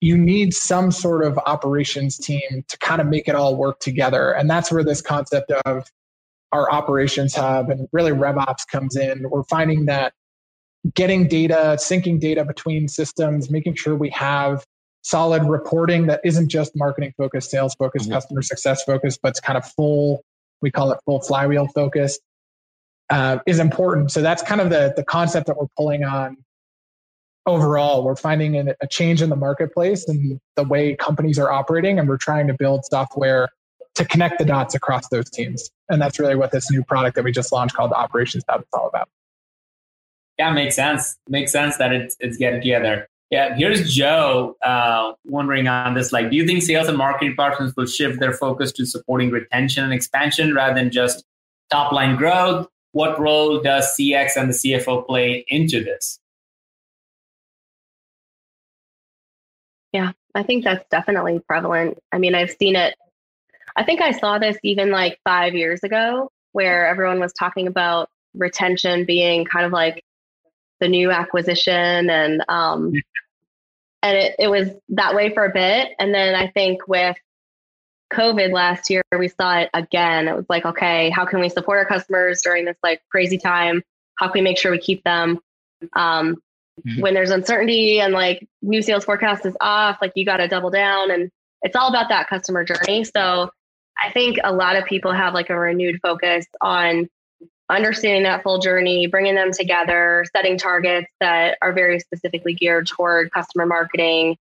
you need some sort of operations team to kind of make it all work together. And that's where this concept of our operations hub and really RevOps comes in. We're finding that getting data, syncing data between systems, making sure we have solid reporting that isn't just marketing focused, sales focused, mm-hmm. customer success focused, but it's kind of full, we call it full flywheel focused, uh, is important. So that's kind of the, the concept that we're pulling on overall. We're finding a change in the marketplace and the way companies are operating, and we're trying to build software to connect the dots across those teams. And that's really what this new product that we just launched called Operations Hub is all about. Yeah, makes sense. Makes sense that it's it's getting together. Yeah, here's Joe uh, wondering on this. Like, do you think sales and marketing departments will shift their focus to supporting retention and expansion rather than just top line growth? What role does CX and the CFO play into this? Yeah, I think that's definitely prevalent. I mean, I've seen it. I think I saw this even like five years ago where everyone was talking about retention being kind of like the new acquisition and um and it, it was that way for a bit and then i think with covid last year we saw it again it was like okay how can we support our customers during this like crazy time how can we make sure we keep them um mm-hmm. when there's uncertainty and like new sales forecast is off like you got to double down and it's all about that customer journey so i think a lot of people have like a renewed focus on understanding that full journey, bringing them together, setting targets that are very specifically geared toward customer marketing.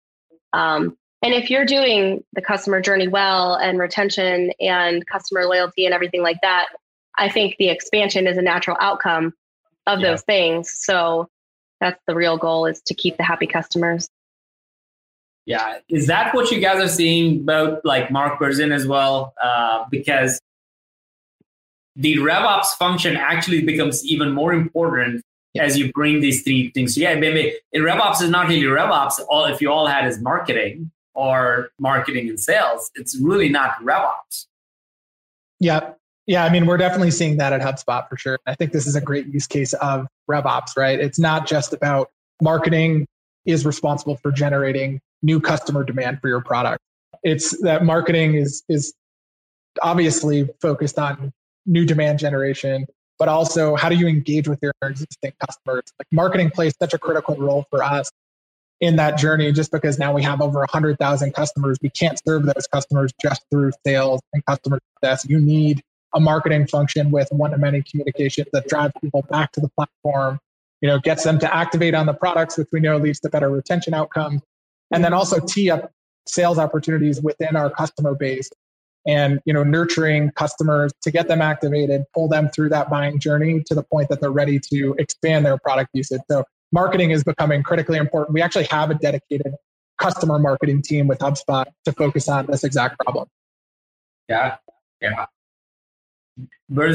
Um, and if you're doing the customer journey well and retention and customer loyalty and everything like that, I think the expansion is a natural outcome of yeah. those things. So that's the real goal is to keep the happy customers. Yeah. Is that what you guys are seeing about like Mark Berzin as well? Uh, because the RevOps function actually becomes even more important yeah. as you bring these three things. Yeah, maybe RevOps is not really RevOps. All if you all had is marketing or marketing and sales, it's really not RevOps. Yeah. Yeah, I mean, we're definitely seeing that at HubSpot for sure. I think this is a great use case of RevOps, right? It's not just about marketing is responsible for generating new customer demand for your product. It's that marketing is is obviously focused on new demand generation, but also how do you engage with your existing customers? Like marketing plays such a critical role for us in that journey just because now we have over 100,000 customers. We can't serve those customers just through sales and customer success. You need a marketing function with one to many communications that drives people back to the platform, you know, gets them to activate on the products, which we know leads to better retention outcomes, and then also tee up sales opportunities within our customer base and you know nurturing customers to get them activated pull them through that buying journey to the point that they're ready to expand their product usage so marketing is becoming critically important we actually have a dedicated customer marketing team with hubspot to focus on this exact problem yeah yeah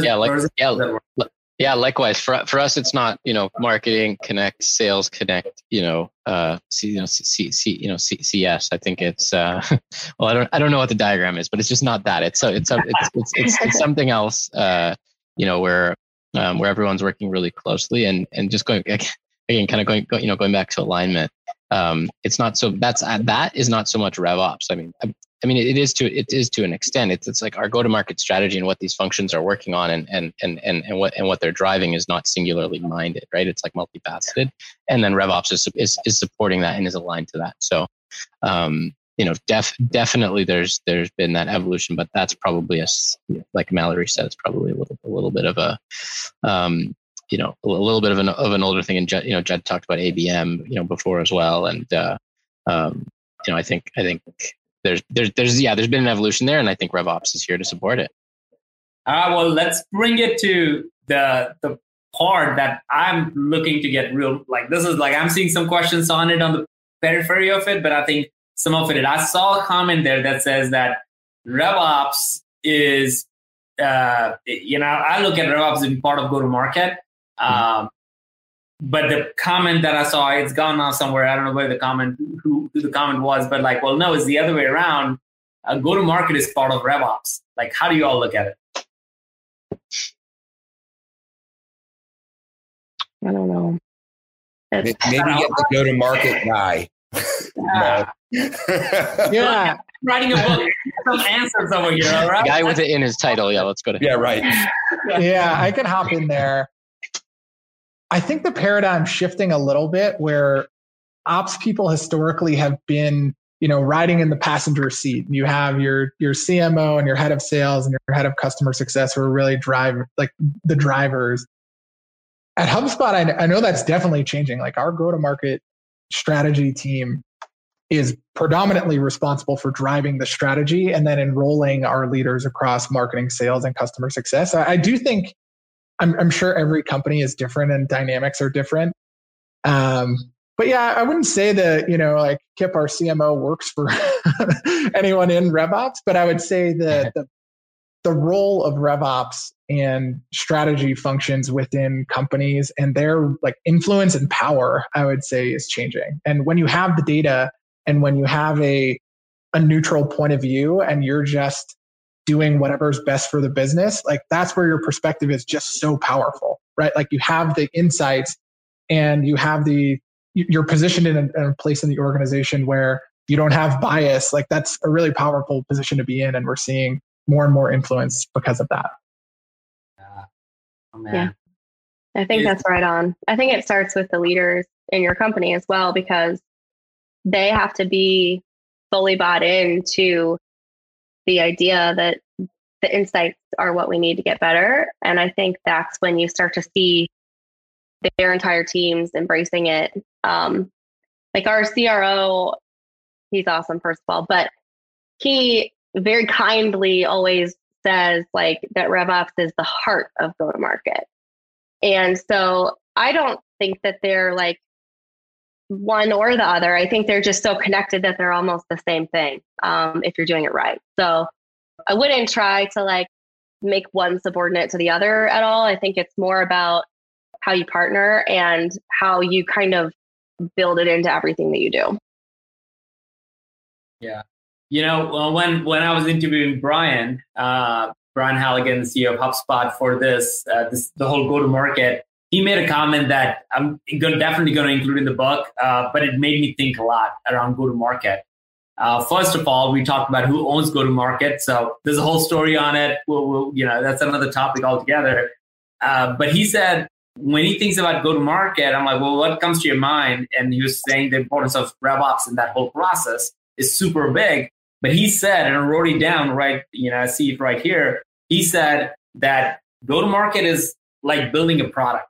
yeah like yeah yeah, likewise. For for us, it's not you know marketing connect, sales connect. You know, uh, C, you know, C, C, you know, C, CS. I think it's uh, well, I don't I don't know what the diagram is, but it's just not that. It's it's it's it's, it's, it's something else. Uh, you know, where um, where everyone's working really closely and and just going again, kind of going you know going back to alignment. Um, it's not so that's that is not so much rev ops. I mean, I mean, it is to it is to an extent. It's it's like our go to market strategy and what these functions are working on, and and and and and what and what they're driving is not singularly minded, right? It's like multifaceted, and then RevOps is is, is supporting that and is aligned to that. So, um, you know, def, definitely there's there's been that evolution, but that's probably a like Mallory says, probably a little a little bit of a um, you know a little bit of an of an older thing. And Jed, you know, Jed talked about ABM, you know, before as well, and uh, um, you know, I think I think there's there's there's yeah there's been an evolution there and i think revops is here to support it all right well let's bring it to the the part that i'm looking to get real like this is like i'm seeing some questions on it on the periphery of it but i think some of it i saw a comment there that says that revops is uh you know i look at revops as part of go to market. Um but the comment that I saw, it's gone now somewhere. I don't know where the comment, who, who the comment was, but like, well, no, it's the other way around. Uh, go to market is part of RevOps. Like, how do you all look at it? I don't know. Maybe get the go to market guy. Yeah. yeah. Writing a book, some answers over here, all right? The guy with it in his title. Yeah, let's go to. Yeah, right. yeah, I can hop in there. I think the paradigm shifting a little bit where ops people historically have been, you know, riding in the passenger seat. You have your your CMO and your head of sales and your head of customer success who are really drive like the drivers. At HubSpot, I, I know that's definitely changing. Like our go-to-market strategy team is predominantly responsible for driving the strategy and then enrolling our leaders across marketing, sales, and customer success. I, I do think I'm, I'm sure every company is different and dynamics are different. Um, but yeah, I wouldn't say that, you know, like Kipp, our CMO works for anyone in RevOps, but I would say that the, the role of RevOps and strategy functions within companies and their like influence and power, I would say is changing. And when you have the data and when you have a, a neutral point of view and you're just doing whatever's best for the business, like that's where your perspective is just so powerful, right? Like you have the insights and you have the, you're positioned in a, in a place in the organization where you don't have bias. Like that's a really powerful position to be in. And we're seeing more and more influence because of that. Oh, yeah. I think that's right on. I think it starts with the leaders in your company as well, because they have to be fully bought into the idea that the insights are what we need to get better. And I think that's when you start to see their entire teams embracing it. Um, like our CRO, he's awesome, first of all, but he very kindly always says like that RevOps is the heart of go to market. And so I don't think that they're like one or the other. I think they're just so connected that they're almost the same thing um, if you're doing it right. So I wouldn't try to like make one subordinate to the other at all. I think it's more about how you partner and how you kind of build it into everything that you do. Yeah. You know, well, when when I was interviewing Brian, uh, Brian Halligan, CEO of HubSpot, for this, uh, this the whole go to market, he made a comment that I'm gonna, definitely going to include in the book, uh, but it made me think a lot around go to market. Uh, first of all, we talked about who owns go to market, so there's a whole story on it. We'll, we'll, you know, that's another topic altogether. Uh, but he said when he thinks about go to market, I'm like, well, what comes to your mind? And he was saying the importance of RevOps in that whole process is super big. But he said, and I wrote it down right, you know, I see it right here. He said that go to market is like building a product.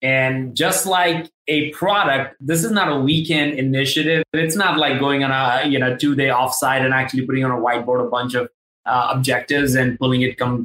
And just like a product, this is not a weekend initiative. It's not like going on a you know two day offsite and actually putting on a whiteboard a bunch of uh, objectives and pulling it coming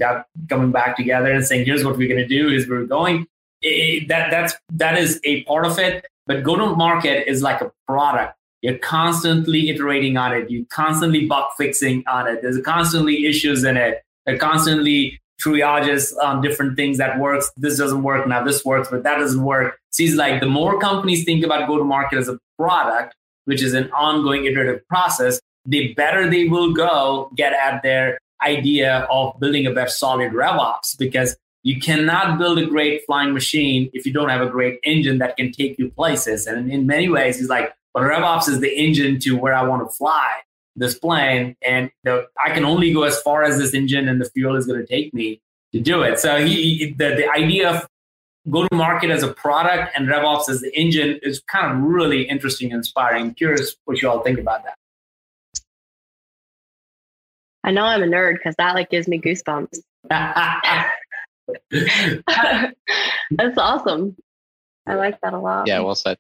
coming back together and saying here's what we're going to do. Is we're going. It, that that's that is a part of it. But go to market is like a product. You're constantly iterating on it. You're constantly bug fixing on it. There's constantly issues in it. They're constantly triages on different things that works. This doesn't work now. This works, but that doesn't work. Seems like the more companies think about go to market as a product, which is an ongoing iterative process, the better they will go get at their idea of building a better solid RevOps because you cannot build a great flying machine if you don't have a great engine that can take you places. And in many ways, he's like, well, RevOps is the engine to where I want to fly this plane, and the, I can only go as far as this engine and the fuel is going to take me to do it. So he, the, the idea of go to market as a product and RevOps as the engine is kind of really interesting and inspiring. I'm curious what you all think about that. I know I'm a nerd because that like gives me goosebumps. That's awesome. I like that a lot. Yeah, well said.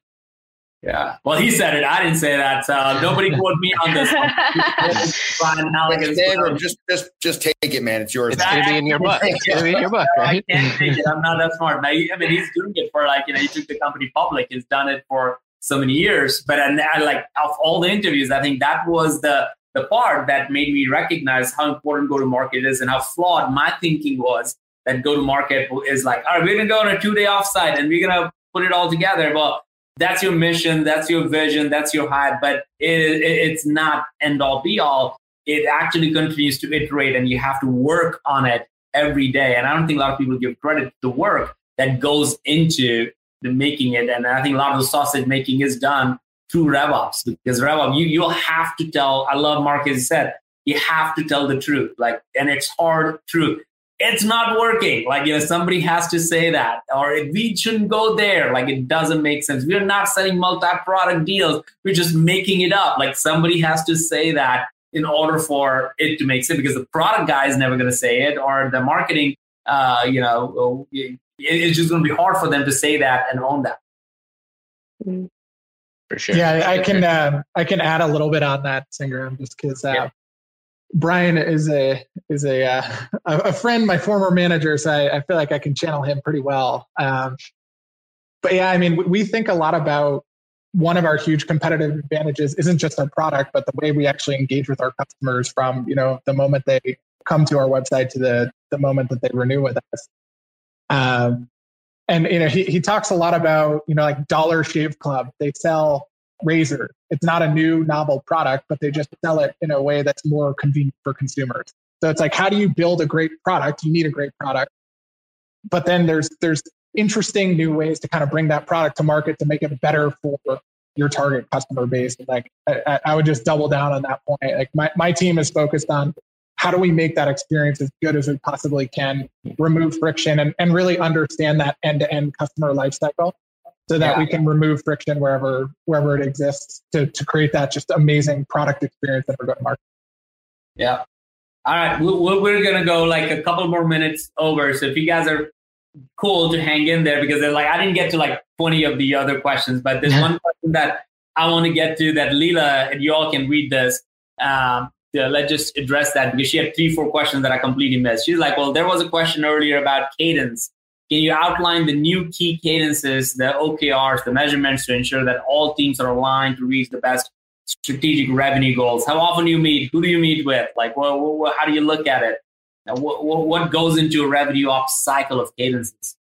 Yeah. Well, he said it. I didn't say that. So nobody quote me on this one. just, just, just take it, man. It's yours. It's going to be in your book. It's going to be in your book, right? I can't take it. I'm not that smart. Now, I mean, he's doing it for like, you know, he took the company public. He's done it for so many years. But and I, like, of all the interviews, I think that was the the part that made me recognize how important go to market is and how flawed my thinking was that go to market is like, all right, we're going to go on a two day offsite and we're going to put it all together. Well, that's your mission, that's your vision, that's your height, but it, it, it's not end all be all. It actually continues to iterate and you have to work on it every day. And I don't think a lot of people give credit to the work that goes into the making it. And I think a lot of the sausage making is done through RevOps because RevOps, you, you'll have to tell, I love Mark as said, you have to tell the truth. Like, and it's hard truth it's not working. Like, you know, somebody has to say that, or we shouldn't go there. Like, it doesn't make sense. We're not selling multi product deals. We're just making it up. Like, somebody has to say that in order for it to make sense because the product guy is never going to say it, or the marketing, uh, you know, it's just going to be hard for them to say that and own that. Mm-hmm. For sure. Yeah, I can uh, I can add a little bit on that, Sangram, just because uh, yeah. Brian is a is a uh, a friend, my former manager, so I, I, feel like I can channel him pretty well. Um, but yeah, I mean, we think a lot about one of our huge competitive advantages isn't just our product, but the way we actually engage with our customers from you know the moment they come to our website to the the moment that they renew with us. Um, and you know, he he talks a lot about you know like Dollar Shave Club. They sell razor. It's not a new novel product, but they just sell it in a way that's more convenient for consumers. So it's like, how do you build a great product? You need a great product. But then there's there's interesting new ways to kind of bring that product to market to make it better for your target customer base. Like I, I would just double down on that point. Like my, my team is focused on how do we make that experience as good as we possibly can, hmm. remove friction and, and really understand that end-to-end customer lifecycle so that yeah. we can remove friction wherever wherever it exists to, to create that just amazing product experience that we're going to market. Yeah. All right. We're going to go like a couple more minutes over. So if you guys are cool to hang in there because they're like, I didn't get to like 20 of the other questions, but there's one question that I want to get to that Leela and you all can read this. Um, yeah, let's just address that because she had three, four questions that I completely missed. She's like, well, there was a question earlier about cadence can you outline the new key cadences, the OKRs, the measurements to ensure that all teams are aligned to reach the best strategic revenue goals? How often do you meet? Who do you meet with? Like, well, well how do you look at it? what, what goes into a revenue ops cycle of cadences?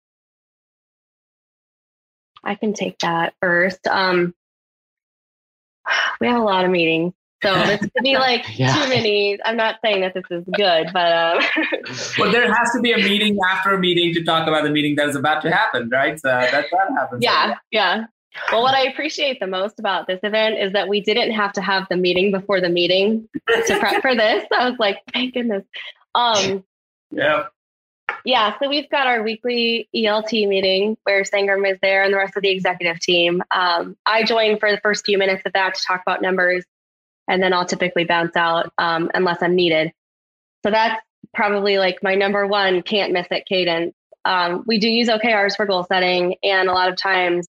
I can take that first. Um, we have a lot of meetings. So this could be like yeah. too many. I'm not saying that this is good, but um. well, there has to be a meeting after a meeting to talk about the meeting that is about to happen, right? So that that happens. Yeah, yeah. Well, what I appreciate the most about this event is that we didn't have to have the meeting before the meeting to prep for this. I was like, thank goodness. Um, yeah. Yeah, so we've got our weekly ELT meeting where Sangram is there and the rest of the executive team. Um, I joined for the first few minutes of that to talk about numbers, and then I'll typically bounce out um, unless I'm needed. So that's probably like my number one can't miss it cadence. Um, we do use OKRs for goal setting, and a lot of times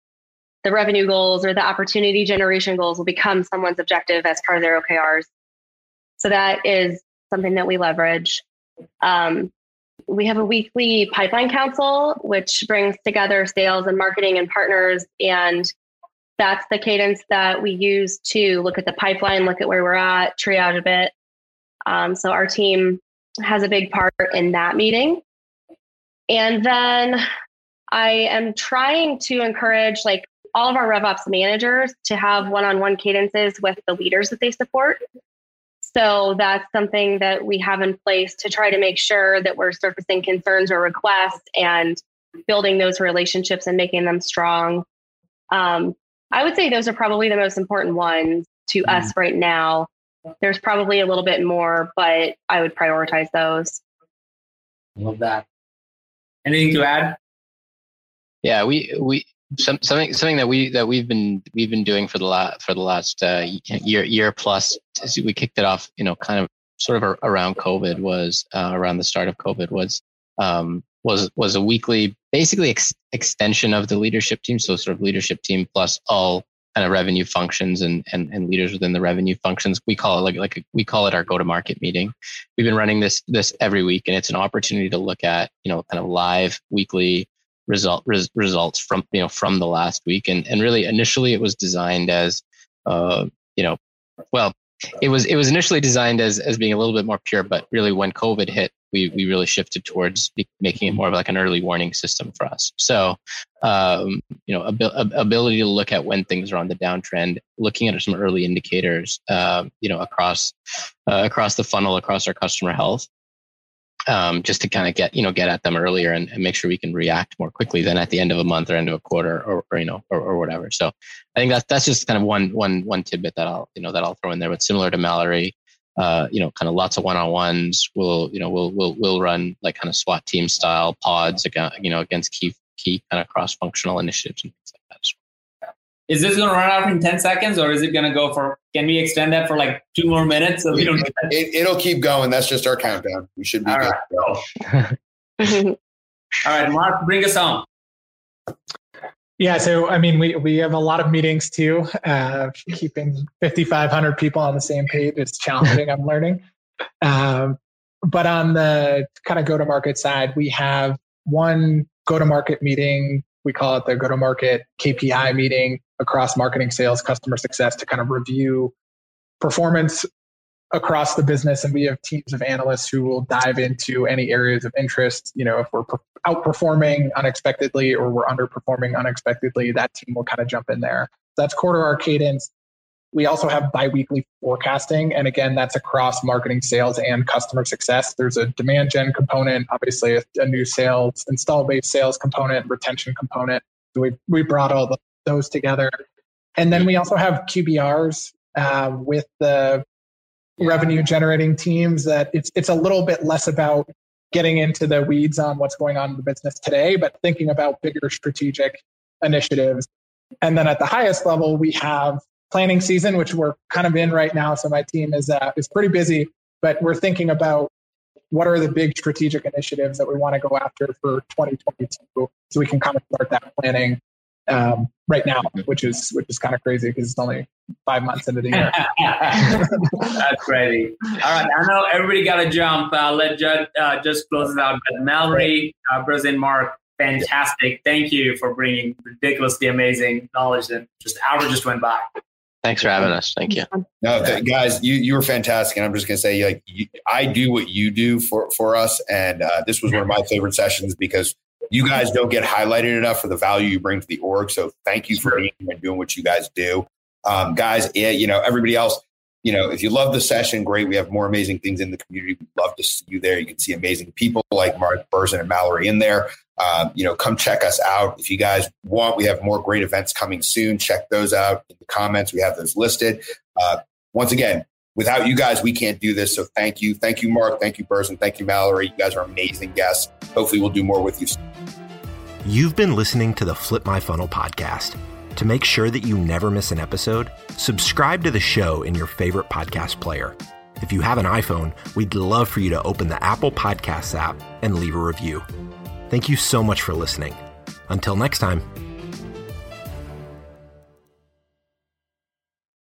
the revenue goals or the opportunity generation goals will become someone's objective as part of their OKRs. So that is something that we leverage. Um, we have a weekly pipeline council, which brings together sales and marketing and partners. And that's the cadence that we use to look at the pipeline, look at where we're at, triage a bit. Um, so our team has a big part in that meeting. And then I am trying to encourage like all of our RevOps managers to have one-on-one cadences with the leaders that they support. So that's something that we have in place to try to make sure that we're surfacing concerns or requests and building those relationships and making them strong. Um, I would say those are probably the most important ones to mm. us right now. There's probably a little bit more, but I would prioritize those. Love that. Anything to add? Yeah, we we some, something something that we that we've been we've been doing for the last for the last uh, year year plus. We kicked it off, you know, kind of sort of around COVID was uh, around the start of COVID was um, was was a weekly basically ex- extension of the leadership team. So sort of leadership team plus all kind of revenue functions and, and, and leaders within the revenue functions. We call it like, like a, we call it our go to market meeting. We've been running this, this every week and it's an opportunity to look at, you know, kind of live weekly result res, results from you know from the last week and and really initially it was designed as uh, you know well it was it was initially designed as as being a little bit more pure but really when covid hit we we really shifted towards making it more of like an early warning system for us so um, you know ab- ability to look at when things are on the downtrend looking at some early indicators uh, you know across uh, across the funnel across our customer health um, just to kind of get you know get at them earlier and, and, make sure we can react more quickly than at the end of a month or end of a quarter or, or you know or, or, whatever. So I think that's that's just kind of one one one tidbit that I'll you know that I'll throw in there. But similar to Mallory, uh, you know, kind of lots of one on ones. We'll you know we'll we'll we'll run like kind of SWAT team style pods against you know against key key kind of cross functional initiatives and things like that. Is this going to run out in 10 seconds or is it going to go for, can we extend that for like two more minutes? So we don't it, will keep going. That's just our countdown. We should be All good. Right. All right, Mark, bring us home. Yeah, so I mean, we we have a lot of meetings too. Uh, keeping 5,500 people on the same page is challenging. I'm learning, um, but on the kind of go to market side, we have one go to market meeting. We call it the go to market KPI meeting across marketing, sales, customer success to kind of review performance across the business and we have teams of analysts who will dive into any areas of interest. You know if we're outperforming unexpectedly or we're underperforming unexpectedly that team will kind of jump in there. That's quarter our cadence. We also have biweekly forecasting and again that's across marketing sales and customer success. There's a demand gen component obviously a, a new sales install based sales component retention component. So we, we brought all the, those together. And then we also have QBRs uh, with the revenue generating teams that it's it's a little bit less about getting into the weeds on what's going on in the business today, but thinking about bigger strategic initiatives. And then at the highest level, we have planning season, which we're kind of in right now. So my team is uh, is pretty busy, but we're thinking about what are the big strategic initiatives that we want to go after for 2022, so we can kind of start that planning um, right now, which is which is kind of crazy because it's only five months into the year. That's crazy. All right, I know everybody got to jump. Uh, let Judd uh, just close it out. But Mallory, uh, President Mark, fantastic. Thank you for bringing ridiculously amazing knowledge that just hour just went by. Thanks for having us. Thank you. No, th- guys, you you were fantastic, and I'm just gonna say, like, you, I do what you do for for us, and uh, this was one of my favorite sessions because you guys don't get highlighted enough for the value you bring to the org. So thank you for being here and doing what you guys do, um, guys. Yeah, you know, everybody else. You know, if you love the session, great. We have more amazing things in the community. We'd love to see you there. You can see amazing people like Mark Berzin and Mallory in there. Um, you know, come check us out. If you guys want, we have more great events coming soon. Check those out in the comments. We have those listed. Uh, once again, without you guys, we can't do this. So thank you. Thank you, Mark. Thank you, Berzin. Thank you, Mallory. You guys are amazing guests. Hopefully, we'll do more with you. You've been listening to the Flip My Funnel podcast. To make sure that you never miss an episode, subscribe to the show in your favorite podcast player. If you have an iPhone, we'd love for you to open the Apple Podcasts app and leave a review. Thank you so much for listening. Until next time.